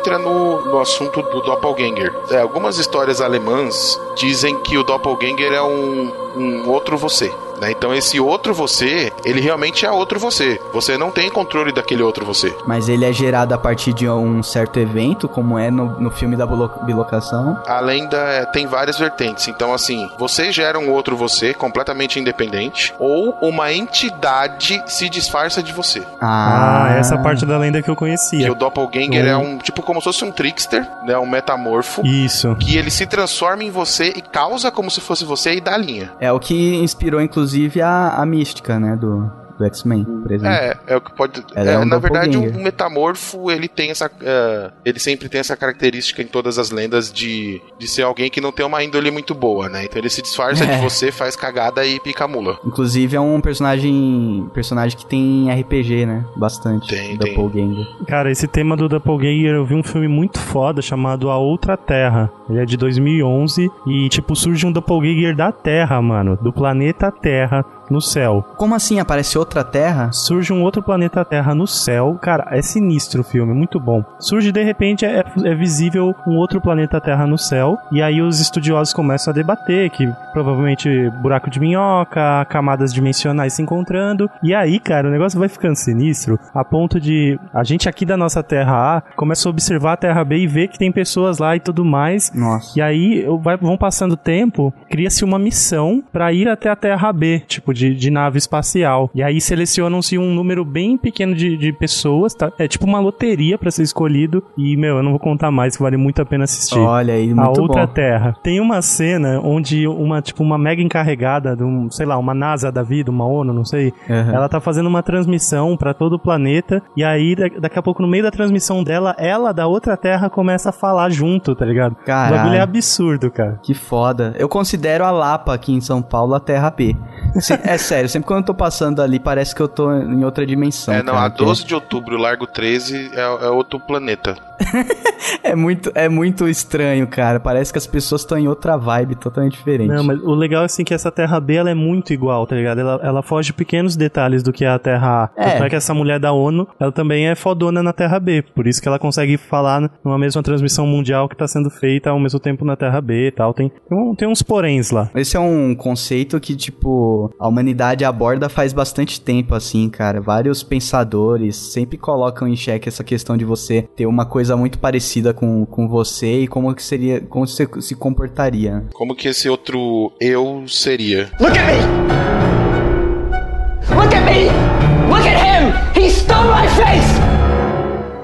Entra no, no assunto do doppelganger. É, algumas histórias alemãs dizem que o doppelganger é um, um outro você. Né? Então esse outro você, ele realmente é outro você. Você não tem controle daquele outro você. Mas ele é gerado a partir de um certo evento, como é no, no filme da bilo- bilocação. A lenda é- tem várias vertentes. Então, assim, você gera um outro você completamente independente, ou uma entidade se disfarça de você. Ah, essa parte da lenda que eu Que conhecia. o doppelganger é Um- tipo como se fosse um trickster, né? Um metamorfo. Isso. Que ele se transforma em você e causa como se fosse você e dá a linha. É o que inspirou, inclusive, a, a mística, né? Do, do X-Men, por exemplo. É, é o que pode. É, é um na verdade, um, doppelganger. um metamorfo ele tem essa. é, ele sempre tem essa característica em todas as lendas de, de ser alguém que não tem uma índole muito boa, né? Então ele se disfarça É. de você, faz cagada e pica a mula. Inclusive é um personagem personagem que tem RPG, né? Bastante. Tem, tem. Cara, esse tema do Doppelganger, eu vi um filme muito foda chamado A Outra Terra. Ele é de 2011 e, tipo, surge um Doppelganger da Terra, mano. Do planeta Terra no céu. Como assim? Aparece outra Terra? Surge um outro planeta Terra no céu. Cara, é sinistro o filme, muito bom. Surge de repente, é, é visível um outro planeta Terra no céu. E aí os estudiosos começam a debater que provavelmente buraco de minhoca, camadas dimensionais se encontrando. E aí, cara, o negócio vai ficando sinistro a ponto de a gente aqui da nossa Terra A começa a observar a Terra B e ver que tem pessoas lá e tudo mais. Nossa. E aí vai, vão passando o tempo, cria-se uma missão pra ir até a Terra B, tipo de, de nave espacial. E aí selecionam-se um número bem pequeno de, de pessoas, tá? É tipo uma loteria pra ser escolhido. E, meu, eu não vou contar mais, que vale muito a pena assistir. Olha aí, a muito outra bom. Terra. Tem uma cena onde uma, tipo, uma mega encarregada de um, sei lá, uma NASA da vida, uma ONU, não sei. Aham. Ela tá fazendo uma transmissão pra todo o planeta. E aí, da- daqui a pouco, no meio da transmissão dela, ela da outra Terra começa a falar junto, tá ligado? O Caralho. bagulho é absurdo, cara. Que foda. Eu considero a Lapa aqui em São Paulo a Terra B. é sério, sempre quando eu tô passando ali, parece que eu tô em outra dimensão. é, não, cara, a que 12 de outubro, Largo 13, é, é outro planeta. É muito, é muito estranho, cara. Parece que as pessoas estão em outra vibe totalmente diferente. Não, mas o legal é assim que essa Terra B ela é muito igual, tá ligado? Ela, ela foge de pequenos detalhes do que é a Terra A. É. Tanto é que essa mulher da ONU, ela também é fodona na Terra B. Por isso que ela consegue falar numa mesma transmissão mundial que tá sendo feita ao mesmo tempo na Terra B e tal. Tem, tem, um- tem uns poréns lá. Esse é um conceito que, tipo, a humanidade aborda faz bastante tempo, assim, cara. Vários pensadores sempre colocam em xeque essa questão de você ter uma coisa muito parecida com, com você e como que seria, como você se comportaria. Como que esse outro eu seria? Look at me! Look at me! Look at him! He stole my face!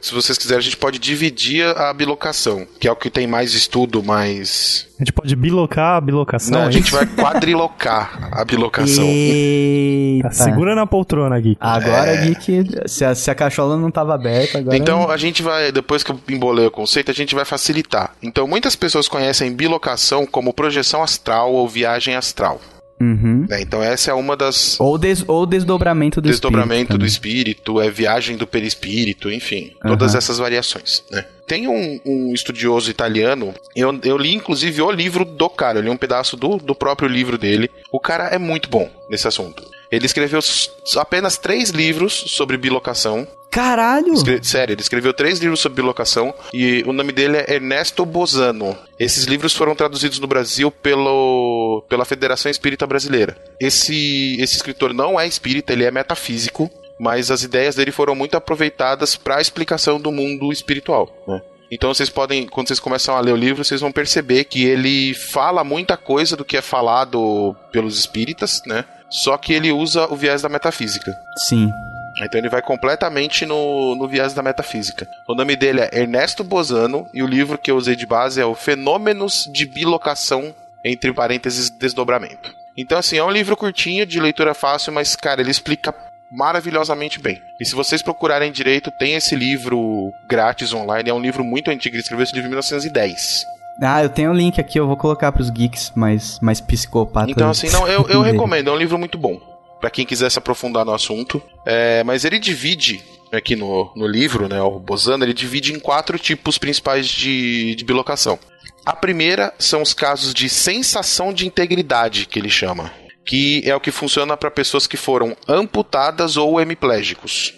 Se vocês quiserem, a gente pode dividir a bilocação, que é o que tem mais estudo, mais. A gente pode bilocar a bilocação. Não, a é gente vai quadrilocar a bilocação. Eita. Tá segurando a poltrona aqui. Agora, Geek, se a, se a cachola não tava aberta, agora... Então a gente vai, depois que eu embolei o conceito, a gente vai facilitar. Então muitas pessoas conhecem bilocação como projeção astral ou viagem astral. Uhum. né? Então essa é uma das Ou, des, ou desdobramento do desdobramento espírito do também. espírito, é viagem do perispírito, enfim, todas Aham. essas variações, né? Tem um, um estudioso italiano, eu, eu li inclusive o livro do cara, eu li um pedaço do, do próprio livro dele. O cara é muito bom nesse assunto. Ele escreveu apenas três livros sobre bilocação. Caralho! Escre- Sério, ele escreveu três livros sobre bilocação e o nome dele é Ernesto Bozano. Esses livros foram traduzidos no Brasil pelo, pela Federação Espírita Brasileira. Esse, esse escritor não é espírita, ele é metafísico, mas as ideias dele foram muito aproveitadas para a explicação do mundo espiritual. né? Então vocês podem, quando vocês começam a ler o livro, vocês vão perceber que ele fala muita coisa do que é falado pelos espíritas, né? Só que ele usa o viés da metafísica. Sim. Então ele vai completamente no, no viés da metafísica. O nome dele é Ernesto Bozano e o livro que eu usei de base é o Fenômenos de Bilocação, entre parênteses, desdobramento. Então, assim, é um livro curtinho, de leitura fácil, mas, cara, ele explica maravilhosamente bem. E se vocês procurarem direito, tem esse livro grátis online, é um livro muito antigo, ele escreveu esse livro em 1910. Ah, eu tenho o link aqui, eu vou colocar pros geeks mais, mais psicopatas. Então, assim, não, eu, eu recomendo, é um livro muito bom. Pra quem quiser se aprofundar no assunto. É, mas ele divide, aqui no, no livro, né, o Bozano, ele divide em quatro tipos principais de, de bilocação. A primeira são os casos de sensação de integridade, que ele chama. Que é o que funciona para pessoas que foram amputadas ou hemiplégicos.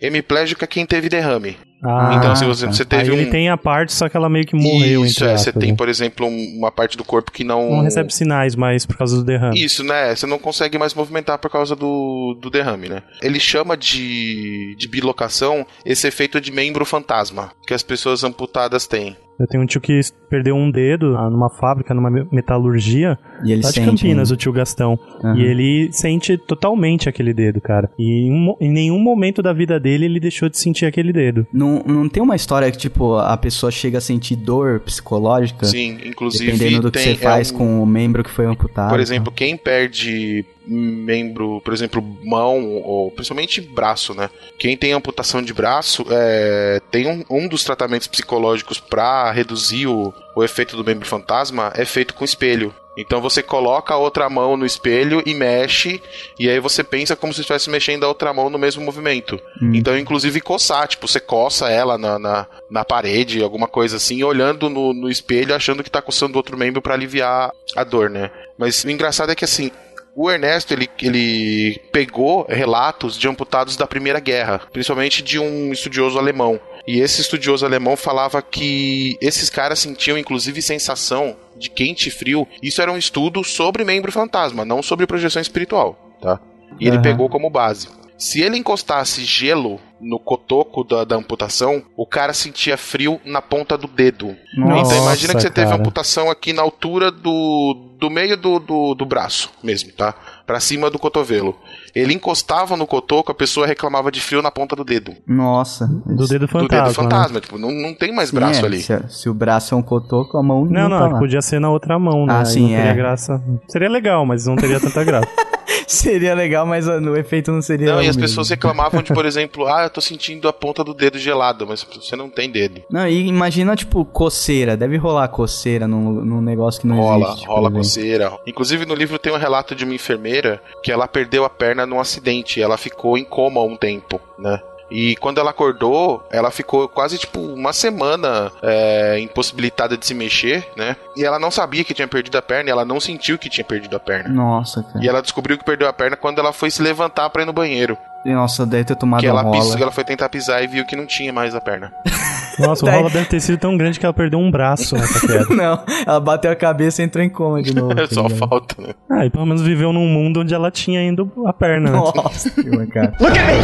Hemiplégico é quem teve derrame. Ah, então, se você, tá. você teve Aí ele um. tem a parte, só que ela meio que morreu, Isso, é, você tem, né? por exemplo, um- uma parte do corpo que não. Não recebe sinais mais por causa do derrame. Isso, né? Você não consegue mais movimentar por causa do, do derrame, né? Ele chama de, de bilocação esse efeito de membro fantasma que as pessoas amputadas têm. Eu tenho um tio que perdeu um dedo ah, numa fábrica, numa me- metalurgia, E ele lá de sente, Campinas, né? o tio Gastão. Aham. E ele sente totalmente aquele dedo, cara. E em, em nenhum momento da vida dele ele deixou de sentir aquele dedo. Não, não tem uma história que, tipo, a pessoa chega a sentir dor psicológica? Sim, inclusive Dependendo do que tem você faz é um- com o membro que foi amputado. Por exemplo, quem perde membro, por exemplo, mão ou principalmente braço, né? Quem tem amputação de braço é, tem um, um dos tratamentos psicológicos para reduzir o, o efeito do membro fantasma é feito com espelho. Então você coloca a outra mão no espelho e mexe, e aí você pensa como se estivesse mexendo a outra mão no mesmo movimento. Então, inclusive, coçar, tipo, você coça ela na, na, na parede, alguma coisa assim, olhando no, no espelho, achando que tá coçando o outro membro para aliviar a dor, né? Mas o engraçado é que assim. O Ernesto, ele, ele pegou relatos de amputados da Primeira Guerra, principalmente de um estudioso alemão. E esse estudioso alemão falava que esses caras sentiam inclusive sensação de quente e frio. Isso era um estudo sobre membro fantasma, não sobre projeção espiritual, tá? E ele Aham. pegou como base. Se ele encostasse gelo no cotoco da, da amputação, o cara sentia frio na ponta do dedo. Nossa, então imagina que você teve cara. amputação aqui na altura do, do meio do, do, do braço mesmo, tá? Pra cima do cotovelo. Ele encostava no cotoco, a pessoa reclamava de frio na ponta do dedo. Nossa. Do dedo do fantasma. dedo fantasma. Tipo, não, não tem mais braço Sim, é, ali. Se, se o braço é um cotoco, a mão Não, não, não, tá é podia ser na outra mão, né? Ah, sim, não teria é. graça. Seria legal, mas não teria tanta graça. Seria legal, mas ah, o efeito não seria Não, e as mesmo. pessoas reclamavam de, por exemplo, ah, eu tô sentindo a ponta do dedo gelada, mas você não tem dedo. Não, e imagina, tipo, coceira. Deve rolar coceira num, num negócio que não rola, existe. rola exemplo. coceira. Inclusive no livro tem um relato de uma enfermeira que ela perdeu a perna num acidente, ela ficou em coma um tempo, né? E quando ela acordou, ela ficou quase tipo uma semana é, impossibilitada de se mexer, né? E ela não sabia que tinha perdido a perna, e ela não sentiu que tinha perdido a perna. Nossa, cara. E ela descobriu que perdeu a perna quando ela foi se levantar pra ir no banheiro. Nossa, deve ter tomado que ela, rola. pisou, ela foi tentar pisar e viu que não tinha mais a perna. Nossa, o rola deve ter sido tão grande que ela perdeu um braço nessa queda. Não, ela bateu a cabeça e entrou em coma de novo. tá Só ligado? falta, né? Ah, e pelo menos viveu num mundo onde ela tinha ainda a perna, né? Nossa, que mancada. Look at me!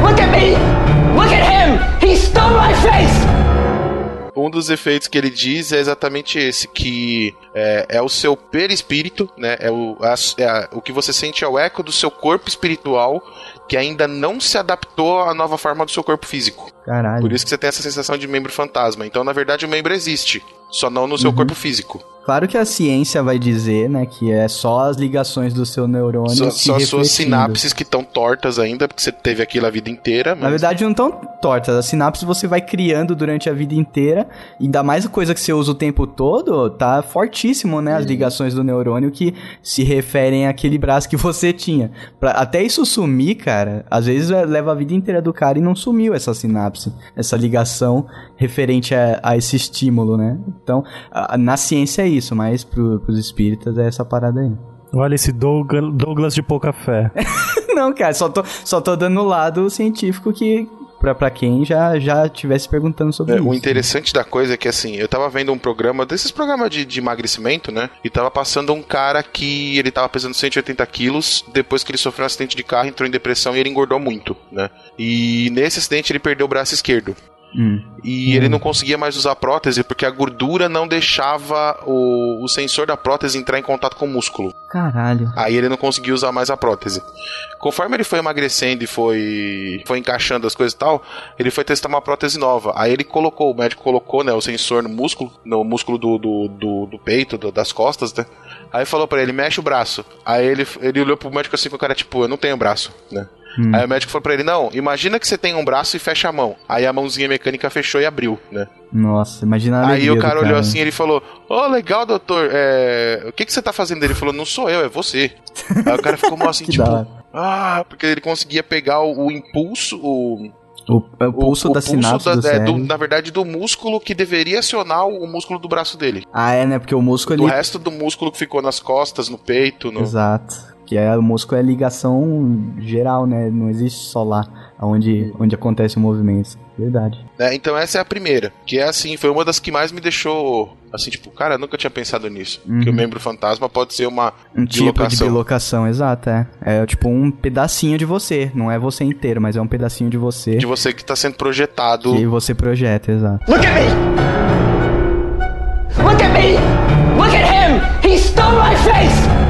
Look at me! Look at him! Dos efeitos que ele diz é exatamente esse, que é, é o seu perispírito, né? É o, a- é a- o que você sente é o eco do seu corpo espiritual que ainda não se adaptou à nova forma do seu corpo físico. Caralho. Por isso que você tem essa sensação de membro fantasma. Então, na verdade, o membro existe, só não no seu corpo físico. Claro que a ciência vai dizer, né, que é só as ligações do seu neurônio Só, se só as suas sinapses que estão tortas ainda, porque você teve aquilo a vida inteira. Na mas- verdade, não tão tortas. As sinapses você vai criando durante a vida inteira. Ainda mais a coisa que você usa o tempo todo, tá fortíssimo, né? As ligações do neurônio que se referem àquele braço que você tinha. Pra, até isso sumir, cara, às vezes é, leva a vida inteira do cara e não sumiu essa sinapse, essa ligação referente a, a esse estímulo, né? Então, a- na ciência é isso, mas pro, pros espíritas é essa parada aí. Olha esse Doug- Douglas de pouca fé. Não, cara, só tô, só tô dando o lado científico que. Pra, pra quem já já tivesse perguntando sobre É, isso. o interessante da coisa é que, assim, eu tava vendo um programa, desses programas de, de emagrecimento, né? E tava passando um cara que ele tava pesando 180 quilos, depois que ele sofreu um acidente de carro, entrou em depressão e ele engordou muito, né? E nesse acidente ele perdeu o braço esquerdo. Hum. E ele não conseguia mais usar a prótese porque a gordura não deixava o, o sensor da prótese entrar em contato com o músculo. Caralho. Aí ele não conseguia usar mais a prótese. Conforme ele foi emagrecendo e foi, foi encaixando as coisas e tal, ele foi testar uma prótese nova. Aí ele colocou, o médico colocou né, o sensor no músculo, no músculo do, do, do, do peito, do- das costas, né? Aí falou pra ele, mexe o braço. Aí ele, ele olhou pro médico assim com o cara, tipo, eu não tenho braço, né? Aí o médico falou pra ele, não, imagina que você tem um braço e fecha a mão. Aí a mãozinha mecânica fechou e abriu, né? Nossa, imagina a Aí o do cara olhou assim e ele falou: Ô, legal, doutor, é... o que, que você tá fazendo? Ele falou: Não sou eu, é você. Aí o cara ficou mal assim, tipo, ah, porque ele conseguia pegar o, o impulso, o, O, o pulso o, da o sinapse da- do é, do- na verdade, do músculo que deveria acionar o, o músculo do braço dele. Ah, é, né? Porque o músculo Do ele... resto do músculo que ficou nas costas, no peito, no. Exato. Que é, o músculo é ligação geral, né? Não existe só lá onde, onde acontece o movimento. Verdade. né? Então essa é a primeira, que é assim, foi uma das que mais me deixou assim, tipo, cara, eu nunca tinha pensado nisso. Que o membro fantasma pode ser uma Um tipo de bilocação. bilocação, exato, é. É tipo um pedacinho de você. Não é você inteiro, mas é um pedacinho de você de você que tá sendo projetado. que você projeta, exato. Look at me! Look at me! Look at him! He stole my face!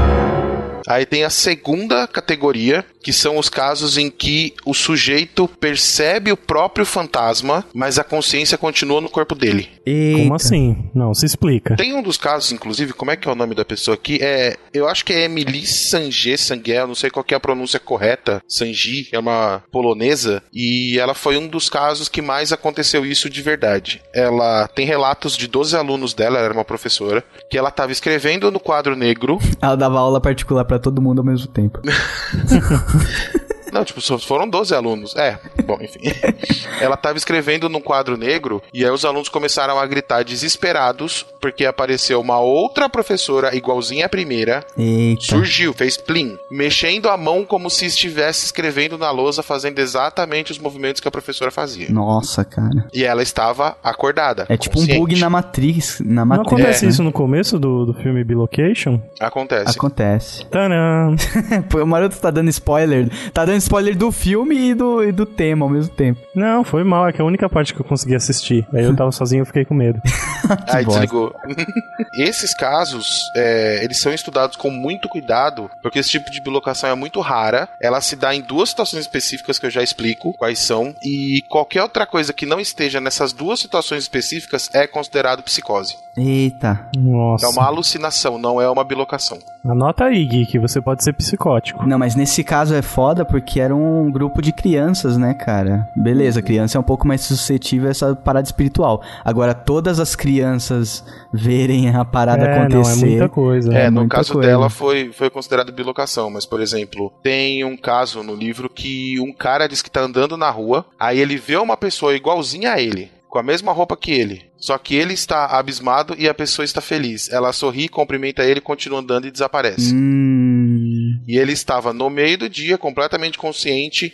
Aí tem a segunda categoria, que são os casos em que o sujeito percebe o próprio fantasma, mas a consciência continua no corpo dele. Eita. Como assim? Não, se explica. Tem um dos casos, inclusive, como é que é o nome da pessoa aqui? É, eu acho que é Emily Sange Sanguel, não sei qual que é a pronúncia correta. Sanji, é uma polonesa, e ela foi um dos casos que mais aconteceu isso de verdade. Ela tem relatos de 12 alunos dela, ela era uma professora, que ela estava escrevendo no quadro negro Ela dava aula particular pra todo mundo ao mesmo tempo. Não, tipo, só foram 12 alunos. É, bom, enfim. Ela tava escrevendo num quadro negro e aí os alunos começaram a gritar desesperados porque apareceu uma outra professora igualzinha à primeira. Eita. Surgiu, fez plim, mexendo a mão como se estivesse escrevendo na lousa, fazendo exatamente os movimentos que a professora fazia. Nossa, cara. E ela estava acordada. É tipo um bug na matriz. Na Não matriz. acontece né? isso no começo do, do filme Bilocation? Acontece. Acontece. Tadã! Pô, o Maroto tá dando spoiler. Tá dando spoiler do filme e do, e do tema ao mesmo tempo. Não, foi mal, é que é a única parte que eu consegui assistir. Aí eu tava sozinho e fiquei com medo. Aí bosta. desligou. Esses casos, é, eles são estudados com muito cuidado, porque esse tipo de bilocação é muito rara. Ela se dá em duas situações específicas que eu já explico quais são. E qualquer outra coisa que não esteja nessas duas situações específicas é considerado psicose. Eita. Nossa. É uma alucinação, não é uma bilocação. Anota aí, Gui, que você pode ser psicótico. Não, mas nesse caso é foda porque era um grupo de crianças, né, cara? Beleza, criança é um pouco mais suscetível a essa parada espiritual. Agora, todas as crianças verem a parada é, não, é acontecer. muita coisa. É, no muita caso coisa. dela foi, foi considerado bilocação, mas, por exemplo, tem um caso no livro que um cara diz que tá andando na rua, aí ele vê uma pessoa igualzinha a ele, com a mesma roupa que ele. Só que ele está abismado e a pessoa está feliz. Ela sorri, cumprimenta ele, continua andando e desaparece. Hum. E ele estava no meio do dia, completamente consciente,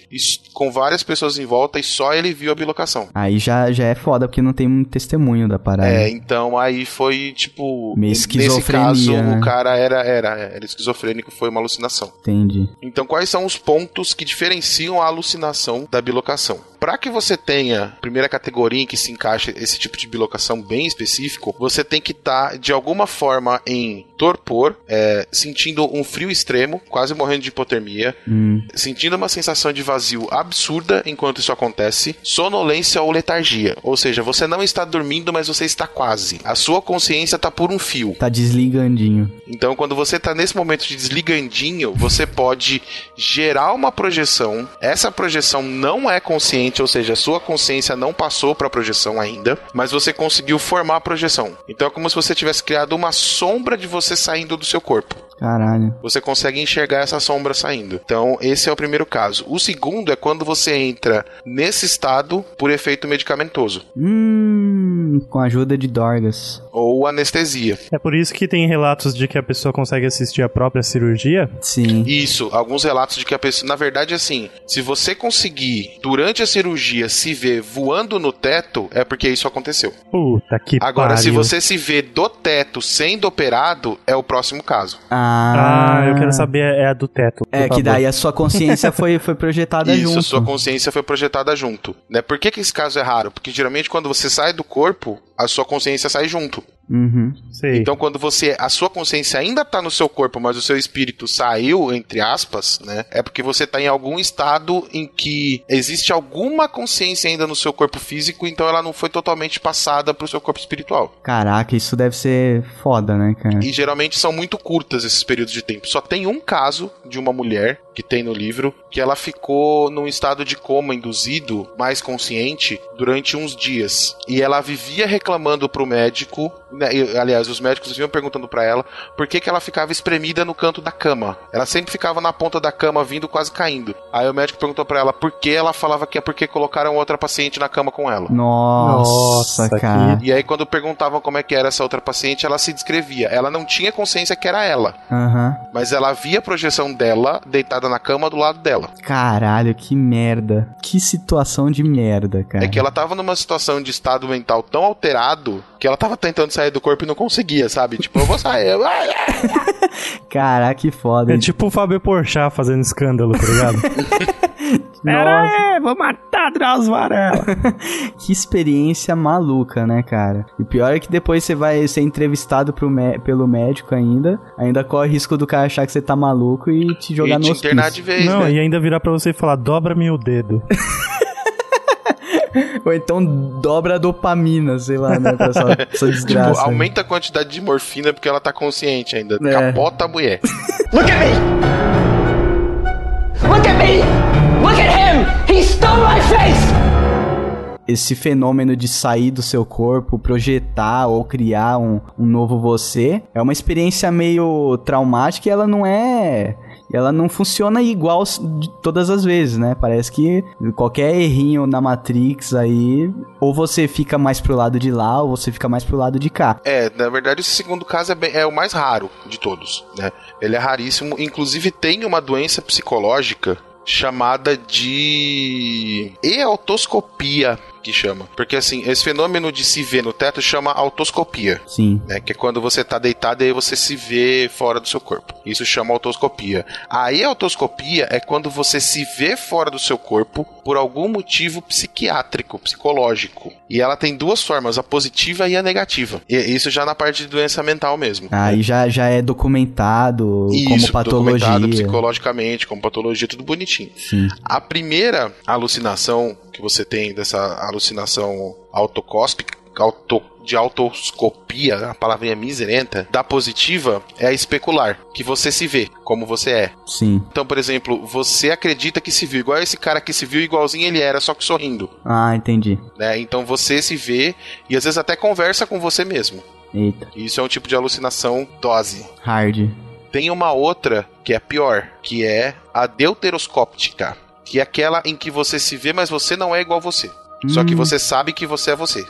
com várias pessoas em volta, e só ele viu a bilocação. Aí já, já é foda porque não tem um testemunho da parada. É, então aí foi tipo. Meio Nesse esquizofrenia, caso, né? o cara era, era, era esquizofrênico, foi uma alucinação. Entendi. Então, quais são os pontos que diferenciam a alucinação da bilocação? Para que você tenha primeira categoria em que se encaixa esse tipo de bilocação bem específico, você tem que estar de alguma forma em torpor, é, sentindo um frio extremo, quase morrendo de hipotermia, Hum. sentindo uma sensação de vazio absurda enquanto isso acontece, sonolência ou letargia. Ou seja, você não está dormindo, mas você está quase. A sua consciência está por um fio. Tá desligandinho. Então, quando você tá nesse momento de desligandinho, você pode gerar uma projeção. Essa projeção não é consciente, ou seja, a sua consciência não passou para a projeção ainda, mas você conseguiu formar a projeção. Então é como se você tivesse criado uma sombra de você saindo do seu corpo. Caralho. Você consegue enxergar essa sombra saindo. Então, esse é o primeiro caso. O segundo é quando você entra nesse estado por efeito medicamentoso Hum. Com a ajuda de Dorgas. ou anestesia. É por isso que tem relatos de que a pessoa consegue assistir a própria cirurgia. Sim. Isso, alguns relatos de que a pessoa. Na verdade, assim, se você conseguir, durante a cirurgia, se ver voando no teto, é porque isso aconteceu. Puta que Agora, pariu. se você se vê do teto sendo operado, é o próximo caso. Ah, eu quero saber é a do teto. É que favor. daí a sua consciência foi, foi projetada Isso, junto. a sua consciência foi projetada junto. Né? Por que, que esse caso é raro? Porque geralmente quando você sai do corpo, a sua consciência sai junto. Uhum. Sei. Então, quando você. A sua consciência ainda tá no seu corpo, mas o seu espírito saiu, entre aspas, né? É porque você tá em algum estado em que existe alguma consciência ainda no seu corpo físico, então ela não foi totalmente passada pro seu corpo espiritual. Caraca, isso deve ser foda, né, cara? E geralmente são muito curtas esses períodos de tempo. Só tem um caso de uma mulher que tem no livro que ela ficou num estado de coma induzido, mais consciente, durante uns dias. E ela vivia reclamando pro médico né, e, aliás, os médicos vinham perguntando pra ela por que, que ela ficava espremida no canto da cama. Ela sempre ficava na ponta da cama, vindo quase caindo. Aí o médico perguntou pra ela por que ela falava que é porque colocaram outra paciente na cama com ela. Nossa, Nossa, cara. E aí, quando perguntavam como é que era essa outra paciente, ela se descrevia. Ela não tinha consciência que era ela, Aham. mas ela via a projeção dela deitada na cama do lado dela. Caralho, que merda. Que situação de merda, cara. É que ela tava numa situação de estado mental tão alterado que ela tava tentando sair do corpo e não conseguia, sabe? Tipo, eu vou sair. eu-. Caraca, que foda. É tipo o Fábio Porchat fazendo escândalo, tá ligado? Pera aí, vou matar Drauzio Varela. Que experiência maluca, né, cara? E pior é que depois você vai ser entrevistado pelo médico ainda. Ainda corre risco do cara achar que você tá maluco e te jogar E no te hospício. internar de vez, Não, né? e ainda virar pra você e falar, dobra-me o dedo. Ou então dobra a dopamina, sei lá, né? Pra sua, sua desgraça. Tipo, aumenta a quantidade de morfina porque ela tá consciente ainda. É. Capota a mulher. Look at me! Look at me! Look at him! He stole my face! Esse fenômeno de sair do seu corpo, projetar ou criar um, um novo você, é uma experiência meio traumática e ela não é. Ela não funciona igual todas as vezes, né? Parece que qualquer errinho na Matrix aí, ou você fica mais pro lado de lá, ou você fica mais pro lado de cá. É, na verdade, esse segundo caso é, bem- é o mais raro de todos, né? Ele é raríssimo. Inclusive, tem uma doença psicológica chamada de eautoscopia, que chama. Porque, assim, esse fenômeno de se ver no teto chama autoscopia. Sim. né? Que é quando você tá deitado e aí você se vê fora do seu corpo. Isso chama autoscopia. A autoscopia é quando você se vê fora do seu corpo por algum motivo psiquiátrico, psicológico. E ela tem duas formas, a positiva e a negativa. E isso já na parte de doença mental mesmo. Aí já, já é documentado como Isso, documentado patologia. psicologicamente, como patologia, tudo bonitinho. Sim. A primeira alucinação que você tem dessa alucinação autocóspica, auto, de autoscopia, a palavrinha miserenta, da positiva é a especular, que você se vê como você é. Sim. Então, por exemplo, você acredita que se viu igual esse cara que se viu igualzinho ele era, só que sorrindo, Ah, entendi. né? Então você se vê e às vezes até conversa com você mesmo. Eita. Isso é um tipo de alucinação dose. Hard. Tem uma outra que é pior, que é a deuteroscóptica, que é aquela em que você se vê, mas você não é igual você. Só que Hum. você sabe que você é você.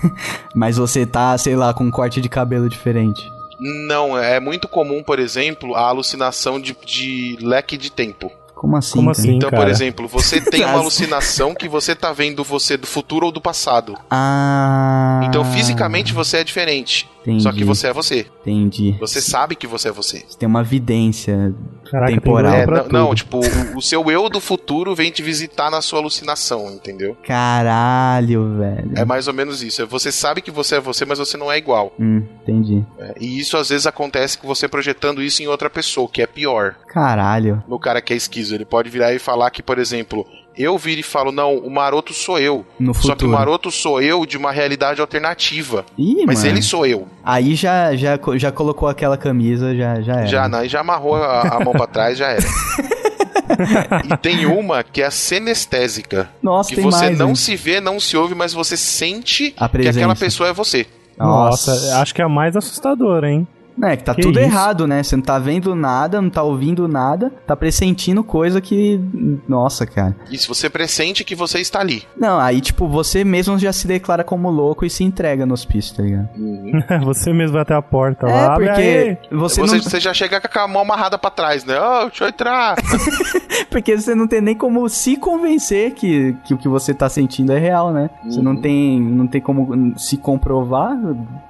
Mas você tá, sei lá, com um corte de cabelo diferente. Não, é muito comum, por exemplo, a alucinação de, de leque de tempo. Como assim? Como assim? Então, por cara. exemplo, você tem uma alucinação que você tá vendo você do futuro ou do passado. Ah. Então, fisicamente você é diferente. Entendi. Só que você é você. Entendi. Você sabe que você é você. Você tem uma vidência. Caraca, tem temporal. É, pra não, não, tipo, o, o seu eu do futuro vem te visitar na sua alucinação, entendeu? Caralho, velho. É mais ou menos isso. É, Você sabe que você é você, mas você não é igual. Hum, entendi. né? E isso às vezes acontece com você projetando isso em outra pessoa, que é pior. Caralho. No cara que é esquizo, ele pode virar e falar que, por exemplo, eu viro e falo, não, o maroto sou eu. No Só que o futuro. maroto sou eu de uma realidade alternativa. Ih, Mas mano. ele sou eu. Aí já, já, já colocou aquela camisa, já, já era. Já, não, já amarrou a, a mão pra trás, já era. e tem uma que é a senestésica. Nossa, que tem você mais, não hein? se vê, não se ouve, mas você sente que aquela pessoa é você. Nossa, acho que é a mais assustadora, hein? É, que tá Que tudo isso? errado, né? Você não tá vendo nada, não tá ouvindo nada, tá pressentindo coisa que. Nossa, cara. E se você pressente que você está ali. Não, aí, tipo, você mesmo já se declara como louco e se entrega no hospício, tá ligado? Você mesmo vai até a porta É, lá. abre porque aí. você, Você, não. você já chega com a mão amarrada pra trás, né? Ô, deixa eu entrar. Porque você não tem nem como se convencer que, que o que você tá sentindo é real, né? Você Uhum. não tem, não tem como se comprovar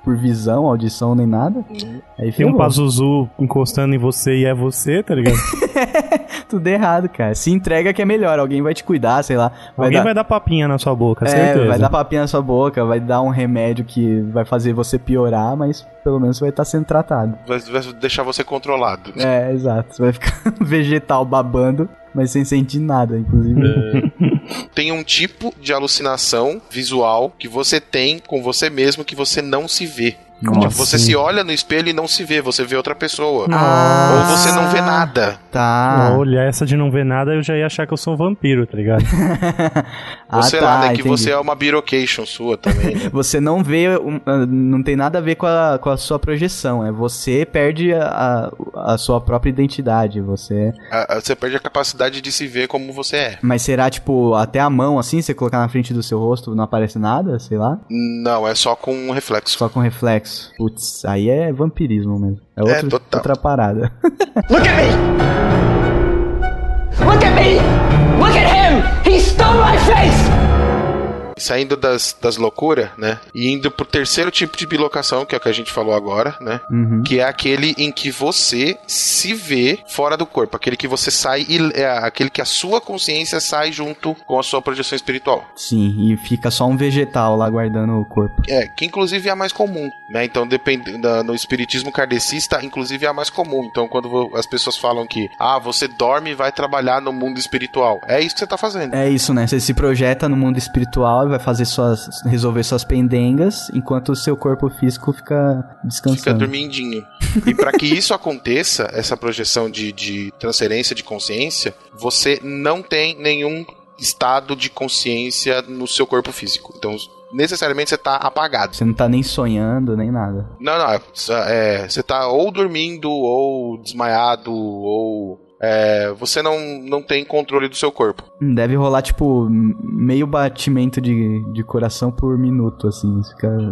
por visão, audição, nem nada. Aí Tem um. Pazuzu encostando em você e é você, tá ligado? Tudo errado, cara. Se entrega que é melhor. Alguém vai te cuidar, sei lá. Vai Alguém dar... vai dar papinha na sua boca, É, certeza. vai dar papinha na sua boca, vai dar um remédio que vai fazer você piorar, mas pelo menos vai estar sendo tratado. Vai, vai deixar você controlado. É, exato. Você vai ficar vegetal babando, mas sem sentir nada, inclusive. Tem um tipo de alucinação visual que você tem com você mesmo que você não se vê. Nossa. Tipo, você se olha no espelho e não se vê, você vê outra pessoa. Ah. Ou você não vê nada. Tá. Olha, essa de não ver nada, eu já ia achar que eu sou um vampiro, tá ligado? ah, Ou sei tá, lá, né? Que entendi. você é uma birocation sua também. né? Você não vê, ah, não tem nada a ver com a, com a sua projeção, é você perde a, a, a sua própria identidade, você... Ah, ah, você perde a capacidade de se ver como você é. Mas será, tipo, até a mão, assim, você colocar na frente do seu rosto, não aparece nada, sei lá? Não, é só com um reflexo. Só com reflexo. Putz, aí é vampirismo mesmo. É, É, outro, total. outra parada. Look at me! Look at me! Look at him! He stole my face! Saindo das, das loucuras, né? E indo pro terceiro tipo de bilocação, que é o que a gente falou agora, né? Uhum. Que é aquele em que você se vê fora do corpo. Aquele que você sai e. É aquele que a sua consciência sai junto com a sua projeção espiritual. Sim, e fica só um vegetal lá guardando o corpo. É, que inclusive é a mais comum, né? Então, depende, da- no espiritismo kardecista, inclusive é a mais comum. Então, quando as pessoas falam que, ah, você dorme e vai trabalhar no mundo espiritual, é isso que você tá fazendo. É isso, né? Você se projeta no mundo espiritual e vai fazer suas. resolver suas pendengas, enquanto o seu corpo físico fica descansando. Fica dormindinho. E para que isso aconteça, essa projeção de, de transferência de consciência, você não tem nenhum estado de consciência no seu corpo físico. Então, necessariamente você tá apagado. Você não tá nem sonhando, nem nada. Não, não, é, é, você tá ou dormindo, ou desmaiado, ou. É, você não, não tem controle do seu corpo. Deve rolar, tipo, meio batimento de, de coração por minuto, assim.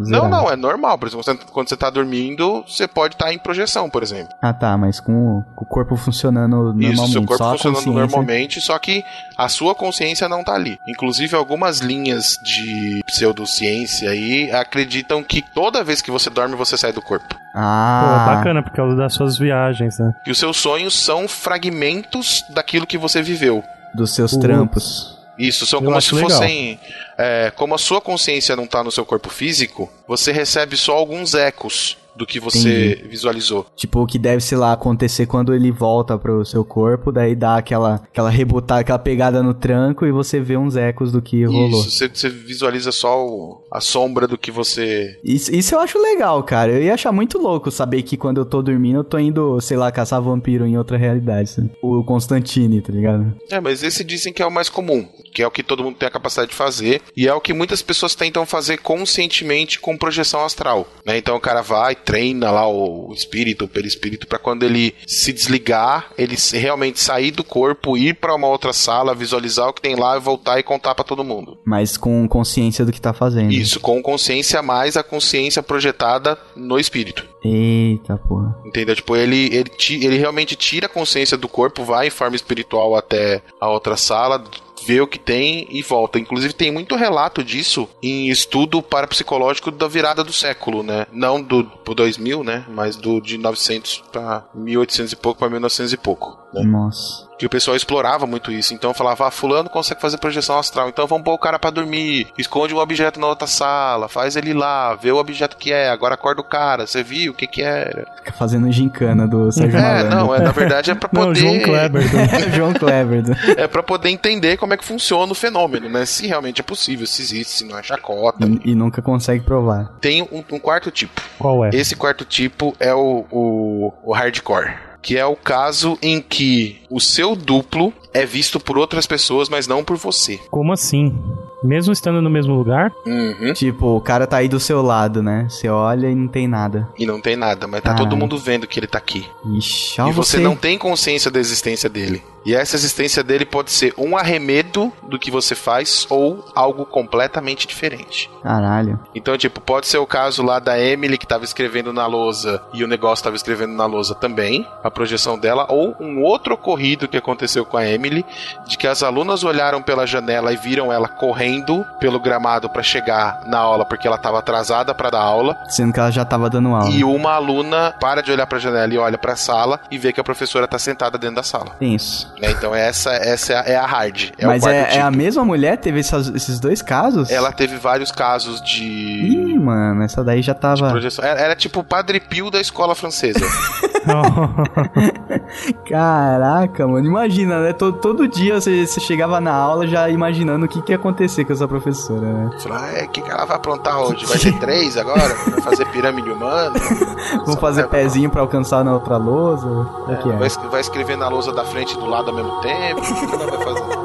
Não, não, é normal. Por exemplo, você- quando você tá dormindo, você pode estar em projeção, por exemplo. Ah, tá, mas com, o- com o corpo funcionando normalmente. Isso, seu corpo funcionando normalmente, só que a sua consciência não tá ali. Inclusive, algumas linhas de pseudociência aí acreditam que toda vez que você dorme, você sai do corpo. Pô, Ah, bacana, por causa das suas viagens, né? E os seus sonhos são fragmentos daquilo que você viveu. dos seus Putz. trampos. Isso, são Eu como se legal. fossem. é, como a sua consciência não tá no seu corpo físico, você recebe só alguns ecos do que você visualizou. Tipo, o que deve, sei lá, acontecer quando ele volta pro seu corpo, daí dá aquela, aquela rebotada, aquela pegada no tranco e você vê uns ecos do que rolou. Isso, você, você visualiza só o- a sombra do que você. Isso, isso eu acho legal, cara. Eu ia achar muito louco saber que quando eu tô dormindo, eu tô indo, sei lá, caçar vampiro em outra realidade. sabe? O Constantine, tá ligado? É, mas esse dizem que é o mais comum, que é o que todo mundo tem a capacidade de fazer, e é o que muitas pessoas tentam fazer conscientemente com projeção astral. Né? Então o cara vai, treina lá o espírito, o perispírito, pra quando ele se desligar, ele realmente sair do corpo, ir pra uma outra sala, visualizar o que tem lá e voltar e contar pra todo mundo. Mas com consciência do que tá fazendo. Isso, com consciência mais a consciência projetada no espírito. Eita, porra. Entendeu? Tipo, ele, ele, ele realmente tira a consciência do corpo, vai em forma espiritual até a outra sala, vê o que tem e volta. Inclusive, tem muito relato disso em estudo parapsicológico da virada do século, né? Não do pro 2000, né? Mas do de 900 para 1800 e pouco para 1900 e pouco. Né? Nossa. Que o pessoal explorava muito isso. Então falava, ah, fulano consegue fazer projeção astral. Então vamos pôr o cara pra dormir. Esconde um objeto na outra sala. Faz ele lá, vê o objeto que é. Agora acorda o cara. Você viu o que que era? Fica fazendo gincana do Sérgio É, Malandro. não, é, na verdade é pra Não, poder. João Kleber. do- João Kleber. do- É pra poder entender como é que funciona o fenômeno, né? Se realmente é possível, se existe, se não é chacota. e, e nunca consegue provar. Tem um, um quarto tipo. Qual é? Esse quarto tipo é o, o, o hardcore. Que é o caso em que o seu duplo é visto por outras pessoas, mas não por você. Como assim? Mesmo estando no mesmo lugar? Uhum. Tipo, o cara tá aí do seu lado, né? Você olha e não tem nada. E não tem nada, mas tá Caralho. todo mundo vendo que ele tá aqui. Ixi, e você, não tem consciência da existência dele. E essa existência dele pode ser um arremedo do que você faz ou algo completamente diferente. Caralho. Então, tipo, pode ser o caso lá da Emily que tava escrevendo na lousa e o negócio tava escrevendo na lousa também, a projeção dela, ou um outro ocorrido que aconteceu com a Emily, de que as alunas olharam pela janela e viram ela correndo pelo gramado para chegar na aula porque ela tava atrasada para dar aula, Sendo que ela já tava dando aula. e uma aluna para de olhar pra janela e olha pra sala e vê que a professora tá sentada dentro da sala. Tenso. Né? Então essa, essa é a- é hard, é Mas é, tipo. é a mesma mulher? Teve essas- esses dois casos? Ela teve vários casos de Ih, mano, essa daí já tava. Era, era tipo o Padre Pio da escola francesa. Caraca, mano. Imagina, né? Todo, todo dia você, você chegava na aula já imaginando o que, que ia acontecer com essa professora, né? Falar, é, o que, que ela vai aprontar hoje? Vai ter três agora? Vai fazer pirâmide humana? Vamos fazer pezinho pra alcançar na outra lousa? Vai, é? es- vai escrever na lousa da frente e do lado ao mesmo tempo? O que ela vai fazer?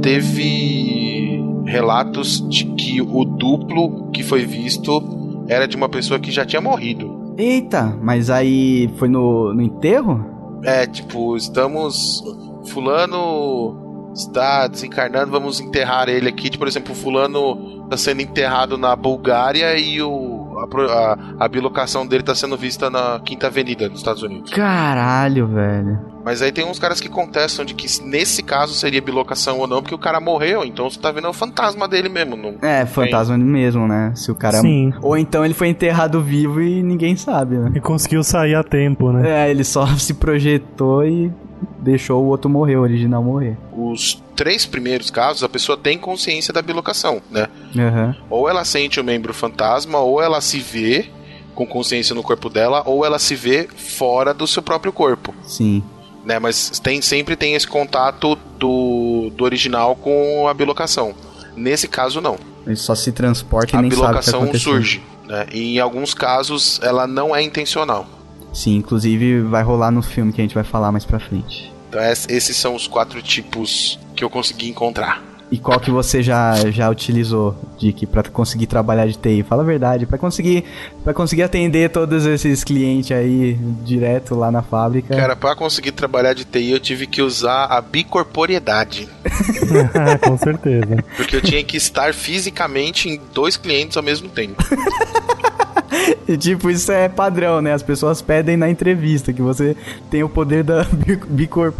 Teve relatos de que o duplo que foi visto era de uma pessoa que já tinha morrido. Eita, mas aí foi no, no enterro? É, tipo, estamos. Fulano está desencarnando, vamos enterrar ele aqui. Tipo, por exemplo, Fulano está sendo enterrado na Bulgária e o, a, a, a bilocação dele está sendo vista na Quinta Avenida, nos Estados Unidos. Caralho, velho. Mas aí tem uns caras que contestam de que nesse caso seria bilocação ou não, porque o cara morreu, então você tá vendo o fantasma dele mesmo. Não... É, fantasma mesmo, né? Se o cara. Sim. Ou então ele foi enterrado vivo e ninguém sabe, né? E conseguiu sair a tempo, né? É, ele só se projetou e deixou o outro morrer, o original morrer. Os três primeiros casos, a pessoa tem consciência da bilocação, né? Aham. Ou ela sente o membro fantasma, ou ela se vê com consciência no corpo dela, ou ela se vê fora do seu próprio corpo, Sim. né? Mas tem, sempre tem esse contato do, do original com a bilocação. Nesse caso, não. Ele só se transporta e a nem sabe o que tá bilocação surge, né? E em alguns casos, ela não é intencional. Sim, inclusive vai rolar no filme que a gente vai falar mais pra frente. Então es- esses são os quatro tipos que eu consegui encontrar. E qual que você já, já utilizou, Dick, pra conseguir trabalhar de TI? Fala a verdade, pra conseguir para conseguir atender todos esses clientes aí direto lá na fábrica. Cara, pra conseguir trabalhar de TI, eu tive que usar a bicorporiedade. Com certeza. Porque eu tinha que estar fisicamente em dois clientes ao mesmo tempo. E tipo, isso é padrão, né? As pessoas pedem na entrevista que você tem o poder da bi-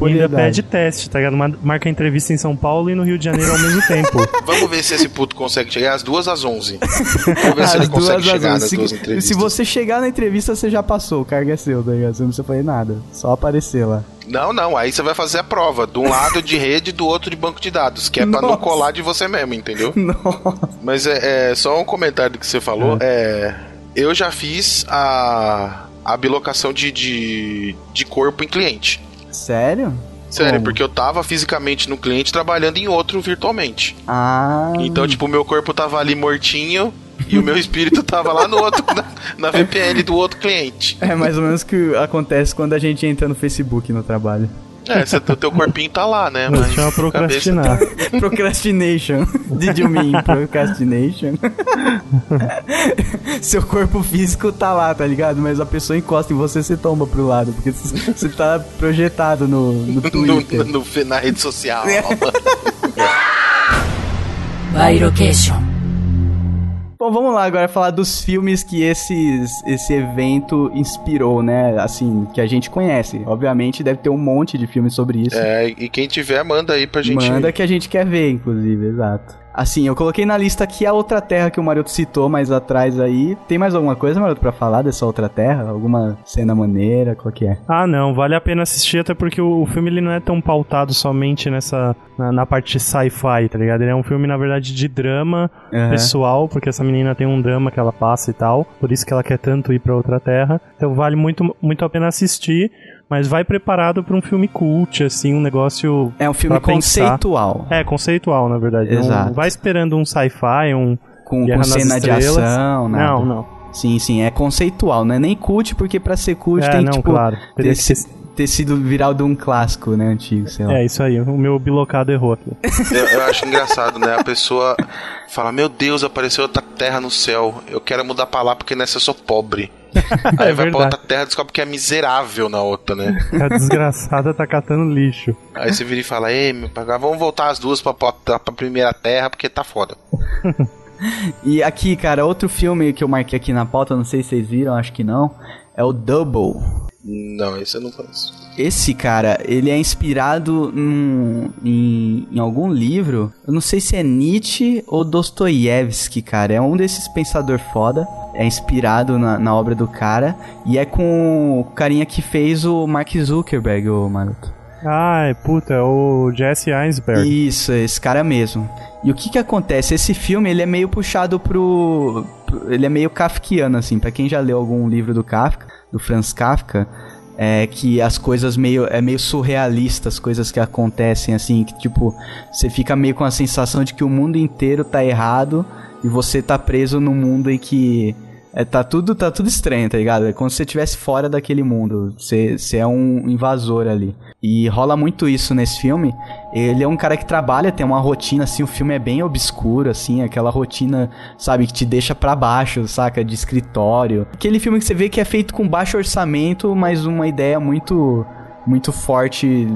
E ainda pede teste, tá ligado? Mar- Marca entrevista em São Paulo e no Rio de Janeiro ao mesmo tempo. Vamos ver se esse puto consegue chegar às duas às onze. Vamos ver se ele consegue duas chegar Se, duas se entrevistas. você chegar na entrevista, você já passou, o cargo é seu, tá ligado? Você não precisa fazer nada. Só aparecer lá. Não, não, aí você vai fazer a prova. De um lado de rede e do outro de banco de dados. Que é pra não Nossa. colar de você mesmo, entendeu? Nossa. Mas é, é só um comentário do que você falou. É. eu já fiz a, a bilocação de, de, de corpo em cliente. Sério? Sério, Como? porque eu tava fisicamente no cliente trabalhando em outro virtualmente. Ah. Então, tipo, o meu corpo tava ali mortinho e o meu espírito tava lá no outro, na, na VPN do outro cliente. É mais ou menos o que acontece quando a gente entra no Facebook no trabalho. É, o teu corpinho tá lá, né? Mas chama a cabeça procrastinar. Procrastination. Did you mean procrastination? Seu corpo físico tá lá, tá ligado? Mas a pessoa encosta em você, você tomba pro lado. Porque você tá projetado no, no no, Twitter. no- no- na rede social. Bom, vamos lá agora falar dos filmes que esses, esse evento inspirou, né? Assim, que a gente conhece. Obviamente deve ter um monte de filmes sobre isso. É, e quem tiver, manda aí pra gente. Manda que a gente quer ver, inclusive, exato. Assim, eu coloquei na lista aqui a outra terra que o Maroto citou mais atrás aí. Tem mais alguma coisa, Maroto, pra falar dessa outra terra? Alguma cena maneira? Qual que é? Ah, não, vale a pena assistir, até porque o, o filme ele não é tão pautado somente nessa. na, na parte sci-fi, tá ligado? Ele é um filme, na verdade, de drama Aham. pessoal, porque essa menina tem um drama que ela passa e tal, por isso que ela quer tanto ir pra outra terra. Então vale muito, muito a pena assistir, mas vai preparado pra um filme cult, assim, um negócio. É um filme pra pensar. conceitual. É, conceitual, na verdade. Não Exato. vai esperando um sci-fi, um. Com, com cena de ação, nada. Não, não. Sim, sim, é conceitual, não é nem cult, porque pra ser cult É, tem, não, tipo, claro. Teria ter, que ser- ter sido viral de um clássico, né, antigo, sei lá. É, isso aí. O meu bilocado errou aqui. Eu, eu acho engraçado, né? A pessoa fala: Meu Deus, apareceu outra terra no céu. Eu quero mudar pra lá porque nessa eu sou pobre. Aí vai pra verdade. outra terra e descobre que é miserável na outra, né? A desgraçada tá catando lixo. Aí você vira e fala: Ei, meu pai, vamos voltar as duas pra, pra, pra primeira terra porque tá foda. E aqui, cara, outro filme que eu marquei aqui na pauta, não sei se vocês viram, acho que não, é o Double. Não, esse eu não conheço. Esse cara, ele é inspirado num- em, em algum livro. Eu não sei se é Nietzsche ou Dostoiévski, cara. É um desses pensador foda. É inspirado na, na obra do cara. E é com o carinha que fez o Mark Zuckerberg, o maroto. Ai, puta, é o Jesse Einsberg. Isso, esse cara mesmo. E o que que acontece? Esse filme, ele é meio puxado pro... Ele é meio kafkiano, assim. Pra quem já leu algum livro do Kafka, do Franz Kafka, é que as coisas meio... É meio surrealista, as coisas que acontecem, assim. Que, tipo, você fica meio com a sensação de que o mundo inteiro tá errado e você tá preso num mundo em que... É, tá tudo tá tudo estranho, tá ligado? É como se você estivesse fora daquele mundo. Você, você é um invasor ali. E rola muito isso nesse filme. Ele é um cara que trabalha, tem uma rotina, assim, o filme é bem obscuro, assim, aquela rotina, sabe, que te deixa pra baixo, saca? De escritório. Aquele filme que você vê que é feito com baixo orçamento, mas uma ideia muito, muito forte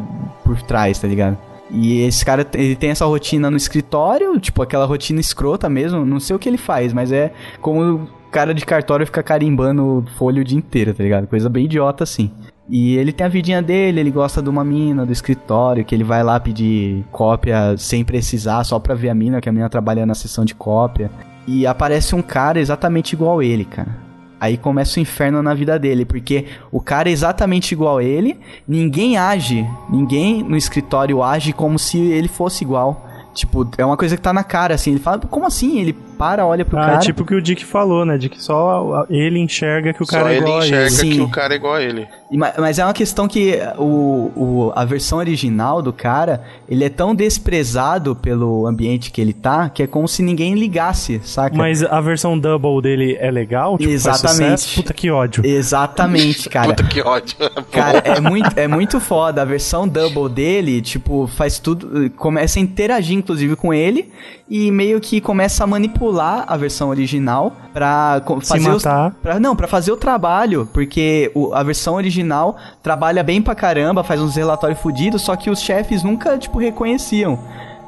por trás, tá ligado? E esse cara, ele tem essa rotina no escritório, tipo aquela rotina escrota mesmo, não sei o que ele faz, mas é como cara de cartório fica carimbando folha o dia inteiro, tá ligado? Coisa bem idiota assim. E ele tem a vidinha dele, ele gosta de uma mina do escritório, que ele vai lá pedir cópia sem precisar, só pra ver a mina, que a mina trabalha na sessão de cópia. E aparece um cara exatamente igual ele, cara. Aí começa o inferno na vida dele, porque o cara é exatamente igual a ele, ninguém age, ninguém no escritório age como se ele fosse igual. Tipo, é uma coisa que tá na cara, assim. Ele fala, como assim? Ele para, olha pro Ah, cara. é tipo o que o Dick falou, né? De que só ele enxerga que o cara Só é ele igual a enxerga ele. Sim. que o cara é igual a ele. Ma- Mas é uma questão que o, o- a versão original do cara, ele é tão desprezado pelo ambiente que ele tá, que é como se ninguém ligasse, saca? Mas a versão double dele é legal? Tipo, Exatamente. Puta que ódio. Exatamente, cara. Puta que ódio. Cara, é muito, é muito foda. A versão double dele, tipo, faz tudo. Começa a interagir, inclusive, com ele. E meio que começa a manipular a versão original pra Se fazer os- matar. pra- não, pra fazer o trabalho. Porque o- a versão original trabalha bem pra caramba, faz uns relatórios fudidos, só que os chefes nunca, tipo, reconheciam.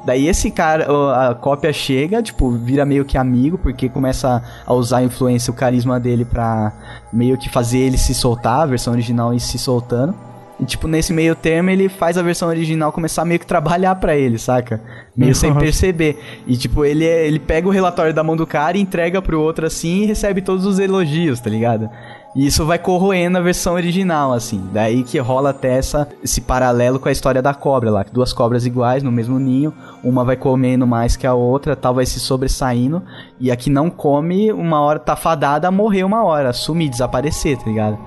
Daí esse cara, a cópia chega, tipo, vira meio que amigo, porque começa a usar a influência, o carisma dele pra meio que fazer ele se soltar, a versão original ir se soltando. E, tipo, nesse meio termo, ele faz a versão original começar a meio que trabalhar pra ele, saca? Meio sem perceber. E, tipo, ele, é- ele pega o relatório da mão do cara e entrega pro outro assim e recebe todos os elogios, tá ligado? E isso vai corroendo a versão original, assim. Daí que rola até essa, esse paralelo com a história da cobra lá. Duas cobras iguais no mesmo ninho. Uma vai comendo mais que a outra, tal vai se sobressaindo. E a que não come, uma hora tá fadada a morrer uma hora, sumir, desaparecer, tá ligado?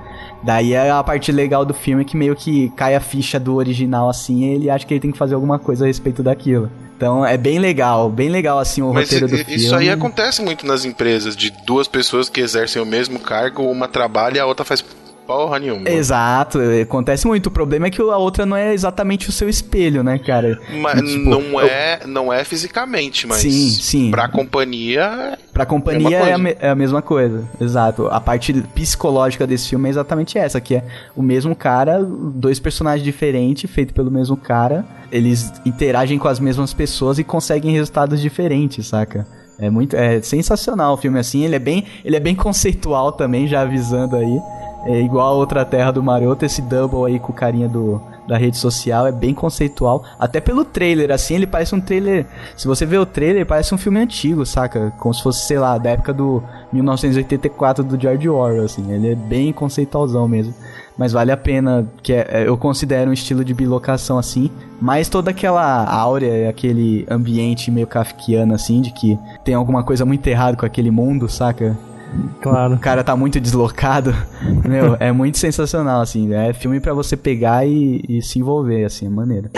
Daí é a parte legal do filme que meio que cai a ficha do original assim, e ele acha que ele tem que fazer alguma coisa a respeito daquilo. Então é bem legal, bem legal assim o Mas roteiro do i- filme. isso aí acontece muito nas empresas, de duas pessoas que exercem o mesmo cargo, uma trabalha e a outra faz porra nenhuma. Exato, acontece muito. O problema é que a outra não é exatamente o seu espelho, né, cara? Mas tipo, não é, não é fisicamente, mas Sim, sim. pra companhia Pra companhia é a, me- é a mesma coisa, exato. A parte psicológica desse filme é exatamente essa, que é o mesmo cara, dois personagens diferentes, feito pelo mesmo cara, eles interagem com as mesmas pessoas e conseguem resultados diferentes, saca? É muito, é sensacional o filme assim, ele é bem, ele é bem conceitual também, já avisando aí. É igual a outra terra do Maroto, esse double aí com o carinha do, da rede social é bem conceitual. Até pelo trailer, assim, ele parece um trailer. Se você vê o trailer, parece um filme antigo, saca? Como se fosse, sei lá, da época do 1984 do George Orwell, assim. Ele é bem conceitualzão mesmo. Mas vale a pena, que é, é, eu considero um estilo de bilocação assim. Mas toda aquela áurea, aquele ambiente meio kafkiano, assim, de que tem alguma coisa muito errada com aquele mundo, saca? Claro. o cara tá muito deslocado, meu, é muito sensacional, assim, é filme pra você pegar e, e se envolver, assim, é maneiro.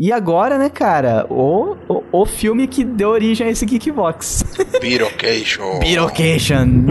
E agora, né, cara, o, o, o filme que deu origem a esse Geekbox. Birocation. Bilocation.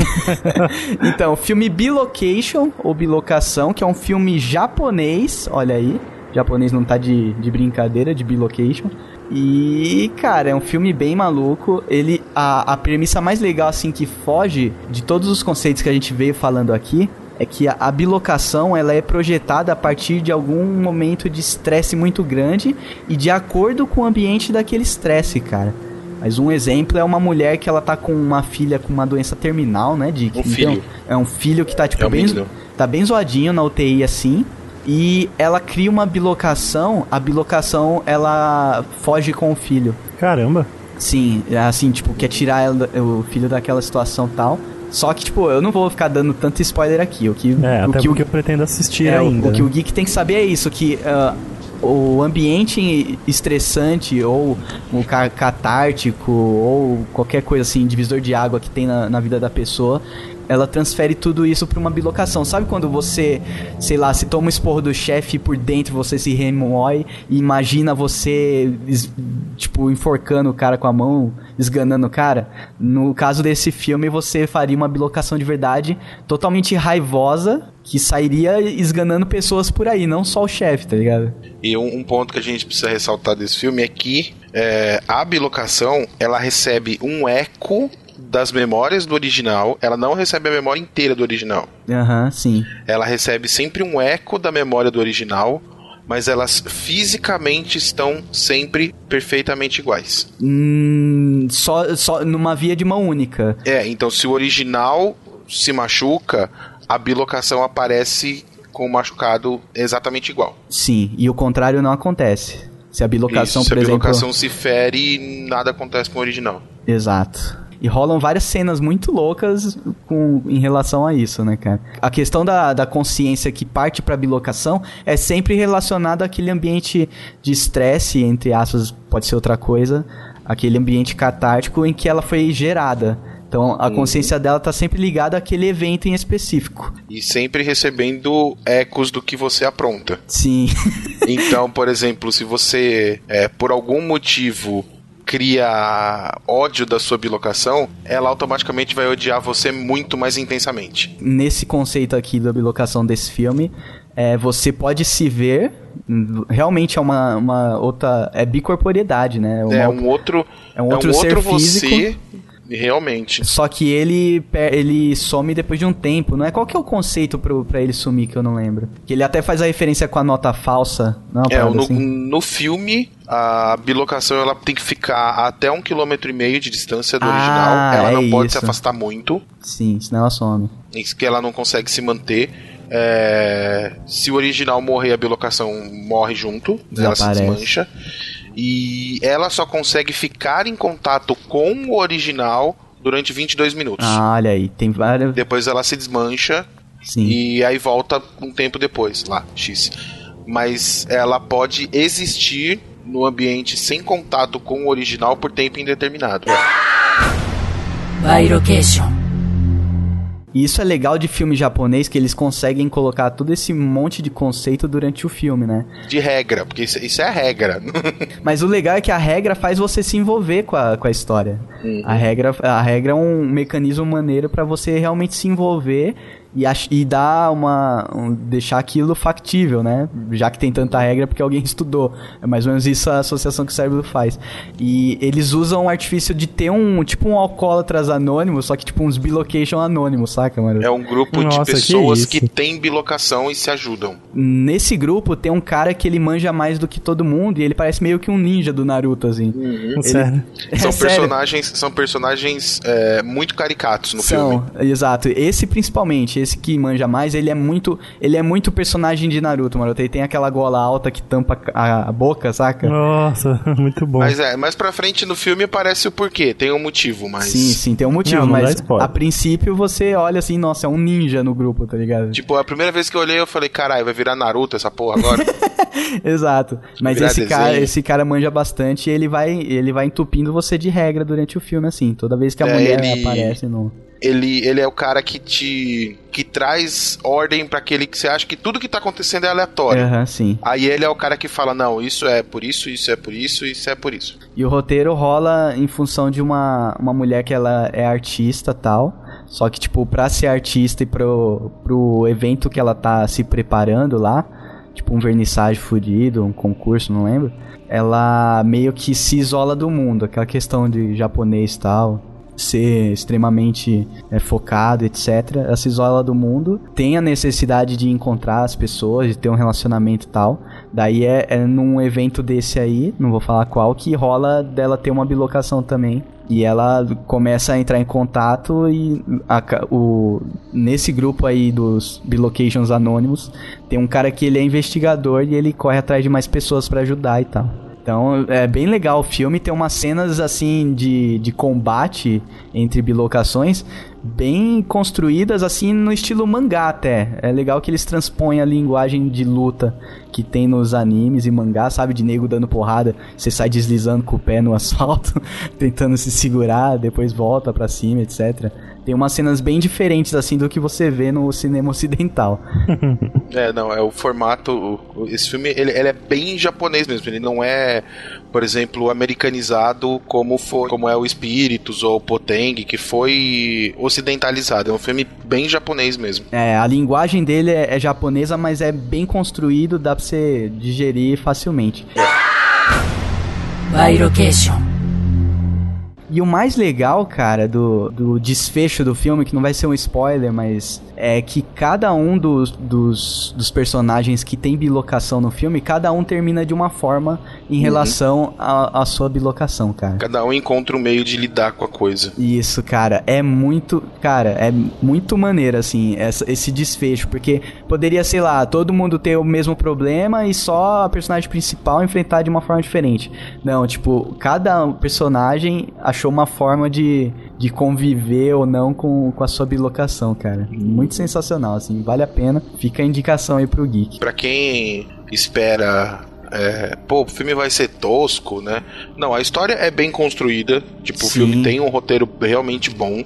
então, o filme Bilocation, ou Bilocação, que é um filme japonês, olha aí. O japonês não tá de, de brincadeira, de Bilocation. E, cara, é um filme bem maluco. Ele. A, a premissa mais legal, assim, que foge de todos os conceitos que a gente veio falando aqui. É que a, a bilocação ela é projetada a partir de algum momento de estresse muito grande e de acordo com o ambiente daquele estresse, cara. Mas um exemplo é uma mulher que ela tá com uma filha com uma doença terminal, né, Dick? Um filho. é um filho que tá, tipo, É um bem, menino. tá bem zoadinho na UTI, assim. E ela cria uma bilocação, a bilocação, ela foge com o filho. Caramba. Sim, é assim, tipo, quer tirar ela- o filho daquela situação tal. Só que, tipo, eu não vou ficar dando tanto spoiler aqui. O que, É, o até que o eu pretendo assistir é, o- ainda. O, que o geek tem que saber é isso, que ah, o ambiente estressante ou o ca- catártico ou qualquer coisa assim, divisor de água que tem na, na vida da pessoa, ela transfere tudo isso pra uma bilocação. Sabe quando você, sei lá, se toma um esporro do chefe por dentro você se remói e imagina você, tipo, enforcando o cara com a mão, esganando o cara? No caso desse filme, você faria uma bilocação de verdade totalmente raivosa que sairia esganando pessoas por aí, não só o chefe, tá ligado? E um, um ponto que a gente precisa ressaltar desse filme é que é, a bilocação ela recebe um eco das memórias do original, ela não recebe a memória inteira do original. Aham, sim. Ela recebe sempre um eco da memória do original, mas elas fisicamente estão sempre perfeitamente iguais. Hum, só, só numa via de mão única. É, então se o original se machuca, a bilocação aparece com o machucado exatamente igual. Sim, e o contrário não acontece. Se a bilocação, Isso, se a exemplo. bilocação se fere, nada acontece com o original. Exato. E rolam várias cenas muito loucas com, em relação a isso, né, cara? A questão da, da consciência que parte pra bilocação é sempre relacionada àquele ambiente de estresse, entre aspas, pode ser outra coisa, aquele ambiente catártico em que ela foi gerada. Então a consciência dela tá sempre ligada àquele evento em específico. E sempre recebendo ecos do que você apronta. Sim. Então, por exemplo, se você, é, por algum motivo, cria ódio da sua bilocação, ela automaticamente vai odiar você muito mais intensamente. nesse conceito aqui da bilocação desse filme, é, você pode se ver. Realmente é uma, uma outra. É bicorporiedade, né? Uma- É um outro, é um outro ser você, físico. Realmente. Só que ele, ele some depois de um tempo, não é? Qual que é o conceito pro, pra ele sumir que eu não lembro? Que ele até faz a referência com a nota falsa, não é É, no, assim? no filme, a bilocação ela tem que ficar até um quilômetro e meio de distância do Ah, original. Ela é não pode se isso. afastar muito. Sim, senão ela some. Isso que ela não consegue se manter. É, se o original morrer, a bilocação morre junto, ela se Desaparece. desmancha. E ela só consegue ficar em contato com o original durante 22 minutos. Ah, olha aí, tem várias. Depois ela se desmancha Sim. e aí volta um tempo depois, lá, X. Mas ela pode existir no ambiente sem contato com o original por tempo indeterminado. E isso é legal de filme japonês, que eles conseguem colocar todo esse monte de conceito durante o filme, né? De regra, porque isso, isso é a regra. Mas o legal é que a regra faz você se envolver com a, com a história. A, regra, a regra é um mecanismo maneiro pra você realmente se envolver e, e dar uma. um- deixar aquilo factível, né? Já que tem tanta regra, porque alguém estudou. É mais ou menos isso a associação que o cérebro faz. E eles usam o artifício de ter um. Tipo um alcoólatras anônimo, só que tipo uns bilocation anônimos, saca, mano? É um grupo Nossa, de que pessoas que, tem bilocação e se ajudam. Nesse grupo tem um cara que ele manja mais do que todo mundo e ele parece meio que um ninja do Naruto, assim. Sério. É São sério. personagens, são personagens é, muito caricatos no São, filme. exato. Esse principalmente, esse que manja mais, ele é muito, ele é muito personagem de Naruto, mano. Ele tem aquela gola alta que tampa a, a boca, saca? Nossa, muito bom. Mas é, mais pra frente no filme aparece o porquê, tem um motivo, mas. Sim, sim, tem um motivo, Não, não mas a princípio você olha assim, nossa, é um ninja no grupo, tá ligado? Tipo, a primeira vez que eu olhei, eu falei, caralho, vai virar Naruto essa porra agora? Exato. Mas esse cara, esse cara manja bastante e ele vai, ele vai entupindo você de regra durante o filme, assim. Toda vez que a É, mulher ele- aparece no. Ele, ele é o cara que te. que traz ordem pra aquele que você acha que tudo que tá acontecendo é aleatório. Aham, sim. Aí ele é o cara que fala, não, isso é por isso, isso é por isso, isso é por isso. E o roteiro rola em função de uma, uma mulher que ela é artista tal. Só que, tipo, pra ser artista e pro, pro evento que ela tá se preparando lá, tipo um vernissage fudido, um concurso, não lembro. Ela meio que se isola do mundo, aquela questão de japonês e tal. Ser extremamente é, focado, etc. Ela se isola do mundo, tem a necessidade de encontrar as pessoas, de ter um relacionamento e tal. Daí é, é num evento desse aí, não vou falar qual, que rola dela ter uma bilocação também. E ela começa a entrar em contato e a o, nesse grupo aí dos bilocations anônimos tem um cara que ele é investigador e ele corre atrás de mais pessoas pra ajudar e tal. Então é bem legal o filme, tem umas cenas assim de, de combate entre bilocações bem construídas assim no estilo mangá até. É legal que eles transpõem a linguagem de luta que tem nos animes e mangá, sabe? De nego dando porrada, você sai deslizando com o pé no asfalto, tentando se segurar, depois volta pra cima, etc. Tem umas cenas bem diferentes assim do que você vê no cinema ocidental. É, não, é o formato. o- o- Esse filme ele, ele é bem japonês mesmo. Ele não é, por exemplo, americanizado como foi, como é o Espíritos ou o Poteng, que foi ocidentalizado. É um filme bem japonês mesmo. É, a linguagem dele é, é japonesa, mas é bem construído, dá pra você digerir facilmente. By location. E o mais legal, cara, do, do desfecho do filme, que não vai ser um spoiler, mas é que cada um dos, dos, dos personagens que tem bilocação no filme, cada um termina de uma forma em relação à à sua bilocação, cara. Cada um encontra um meio de lidar com a coisa. Isso, cara, é muito, cara, é muito maneiro assim, essa- esse desfecho, porque poderia, sei lá, todo mundo ter o mesmo problema e só a personagem principal enfrentar de uma forma diferente. Não, tipo, cada personagem achou uma forma de, de conviver ou não com, com a sua bilocação, cara. Muito sensacional, assim, vale a pena. Fica a indicação aí pro geek. Pra quem espera. É, pô, o filme vai ser tosco, né? Não, a história é bem construída. Tipo, o Sim. filme tem um roteiro realmente bom.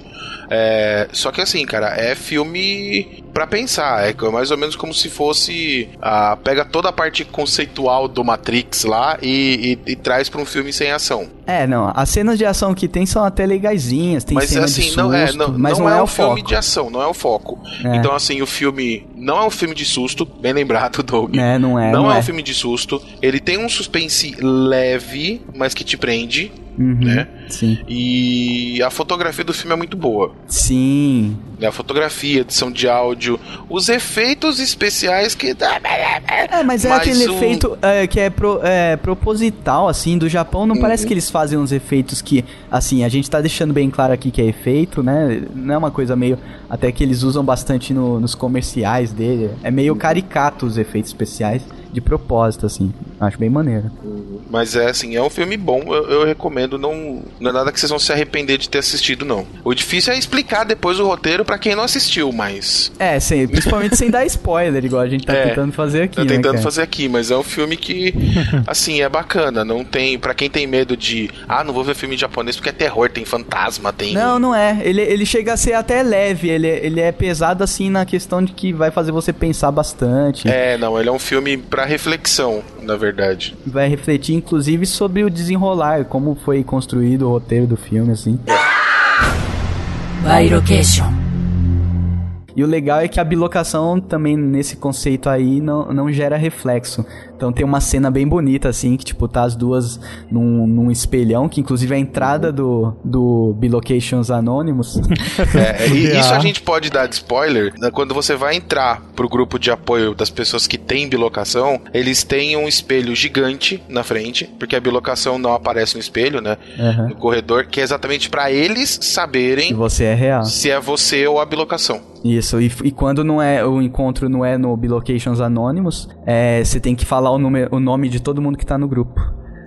É, só que assim, cara, é filme pra pensar. É mais ou menos como se fosse. ah, pega toda a parte conceitual do Matrix lá e, e- e traz pra um filme sem ação. É, não, as cenas de ação que tem são até legaisinhas, tem mas cena assim, de susto, não é, não, mas não não, é, é, o filme foco. de ação, não é o foco. É. Então, assim, o filme não é um filme de susto, bem lembrado, Doug. É, não é, Não, não é, é. um filme de susto. Ele tem um suspense leve, mas que te prende, Uhum, né? Sim. E a fotografia do filme é muito boa. Sim. Né? A fotografia, edição de áudio, os efeitos especiais que. É, mas é Mas aquele o- efeito é, que é, pro- é, proposital, assim, do Japão. Não Uhum. parece que eles fazem uns efeitos que, assim, a gente tá deixando bem claro aqui que é efeito, né? Não é uma coisa meio. Até que eles usam bastante no- nos comerciais dele. É Uhum. meio caricato os efeitos especiais, de propósito, assim. Acho bem maneiro. Mas é assim, é um filme bom, eu, eu recomendo, não, não é nada que vocês vão se arrepender de ter assistido, não. O difícil é explicar depois o roteiro pra quem não assistiu, mas. É, sem, principalmente sem dar spoiler, igual a gente tá É, tentando fazer aqui, Tô né, tentando cara? fazer aqui, mas é um filme que, assim, é bacana. Não tem. Pra quem tem medo de. Ah, não vou ver filme japonês porque é terror, tem fantasma, tem. Não, não é. Ele, ele chega a ser até leve. Ele, ele é pesado, assim, na questão de que vai fazer você pensar bastante. É, não, ele é um filme pra reflexão, na verdade. vai refletir inclusive sobre o desenrolar, como foi construído o roteiro do filme, assim. By location. E o legal é que a bilocação também nesse conceito aí não, não gera reflexo. Então tem uma cena bem bonita, assim, que tipo, tá as duas num, num espelhão, que inclusive é a entrada do, do Bilocations Anonymous. É, e Ah. isso a gente pode dar de spoiler. né, Quando você vai entrar pro grupo de apoio das pessoas que têm bilocação, eles têm um espelho gigante na frente, porque a bilocação não aparece no espelho, né? Aham. No corredor, que é exatamente pra eles E saberem você é real. se é você ou a bilocação. Isso, e, e quando não é o encontro não é no Bilocations Anonymous, é, você tem que falar o, número, o nome de todo mundo que tá no grupo.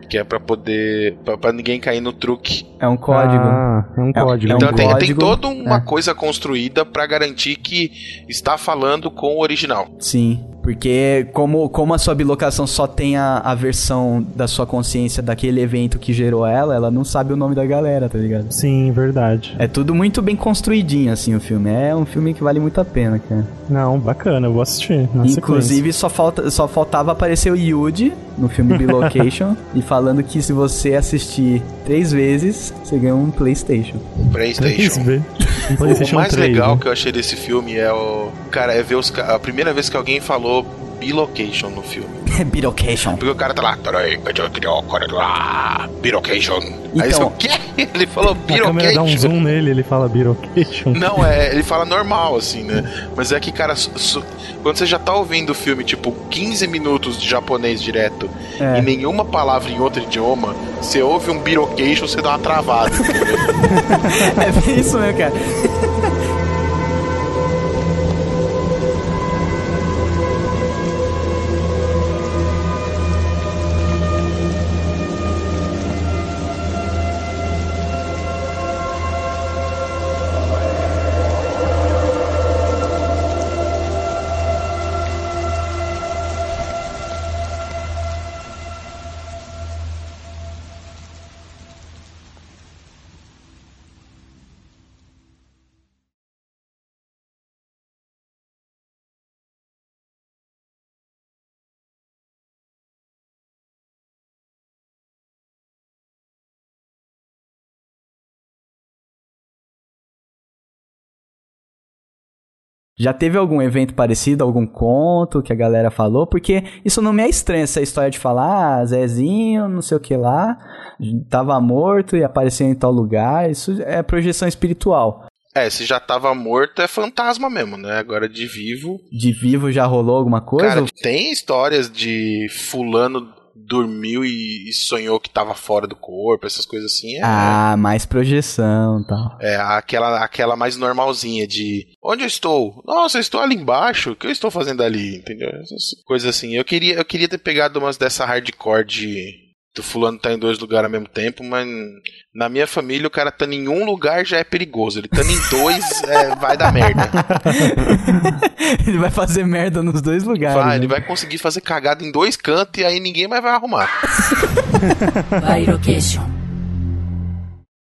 Que é pra poder. Pra, pra ninguém cair no truque. É um código. Ah, é um É um- código. é um Então tem, tem código, toda uma é. coisa construída pra garantir que está falando com o original. Sim, Porque como, como a sua bilocação só tem a, a versão da sua consciência daquele evento que gerou ela, ela não sabe o nome da galera, tá ligado? Sim, verdade. É tudo muito bem construidinho, assim, o filme. É um filme que vale muito a pena, cara. Não, bacana, eu vou assistir. na Inclusive, só, falta, só faltava aparecer o Yuji no filme Bilocation e falando que se você assistir três vezes, você ganha um PlayStation. PlayStation. Um O- PlayStation o mais 3, legal né? que eu achei desse filme é o. Cara, é ver os. A primeira vez que alguém falou bilocation no filme. Bilocation. Porque o cara tá lá. Bilocation. Aí Então- você, o quê? Ele falou A câmera dá um bilocation. zoom nele, ele fala Birocation. Não, é, ele fala normal, assim, né? Mas é que, cara, su- su- quando você já tá ouvindo o filme, tipo, 15 minutos de japonês direto É. e nenhuma palavra em outro idioma, você ouve um birocation, você dá uma travada. É bem isso mesmo, cara. Já teve algum evento parecido, algum conto que a galera falou? Porque isso não me é estranho, essa história de falar, ah, Zezinho, não sei o que lá, tava morto e apareceu em tal lugar. Isso é projeção espiritual. é, se já tava morto, é fantasma mesmo, né? Agora de vivo. De vivo já rolou alguma coisa? Cara, tem histórias de fulano dormiu e, e sonhou que tava fora do corpo, essas coisas assim. É, Ah, mais projeção e tal. é aquela, aquela mais normalzinha de onde eu estou? Nossa, eu estou ali embaixo. O que eu estou fazendo ali? Entendeu? Essas coisas assim. Eu queria, eu queria ter pegado umas dessa hardcore de do fulano tá em dois lugares ao mesmo tempo, mas na minha família o cara tá em um lugar já é perigoso. Ele tá em dois, é, vai dar merda. ele vai fazer merda nos dois lugares. Vai, né? ele vai conseguir fazer cagada em dois cantos e aí ninguém mais vai arrumar. Bilocation.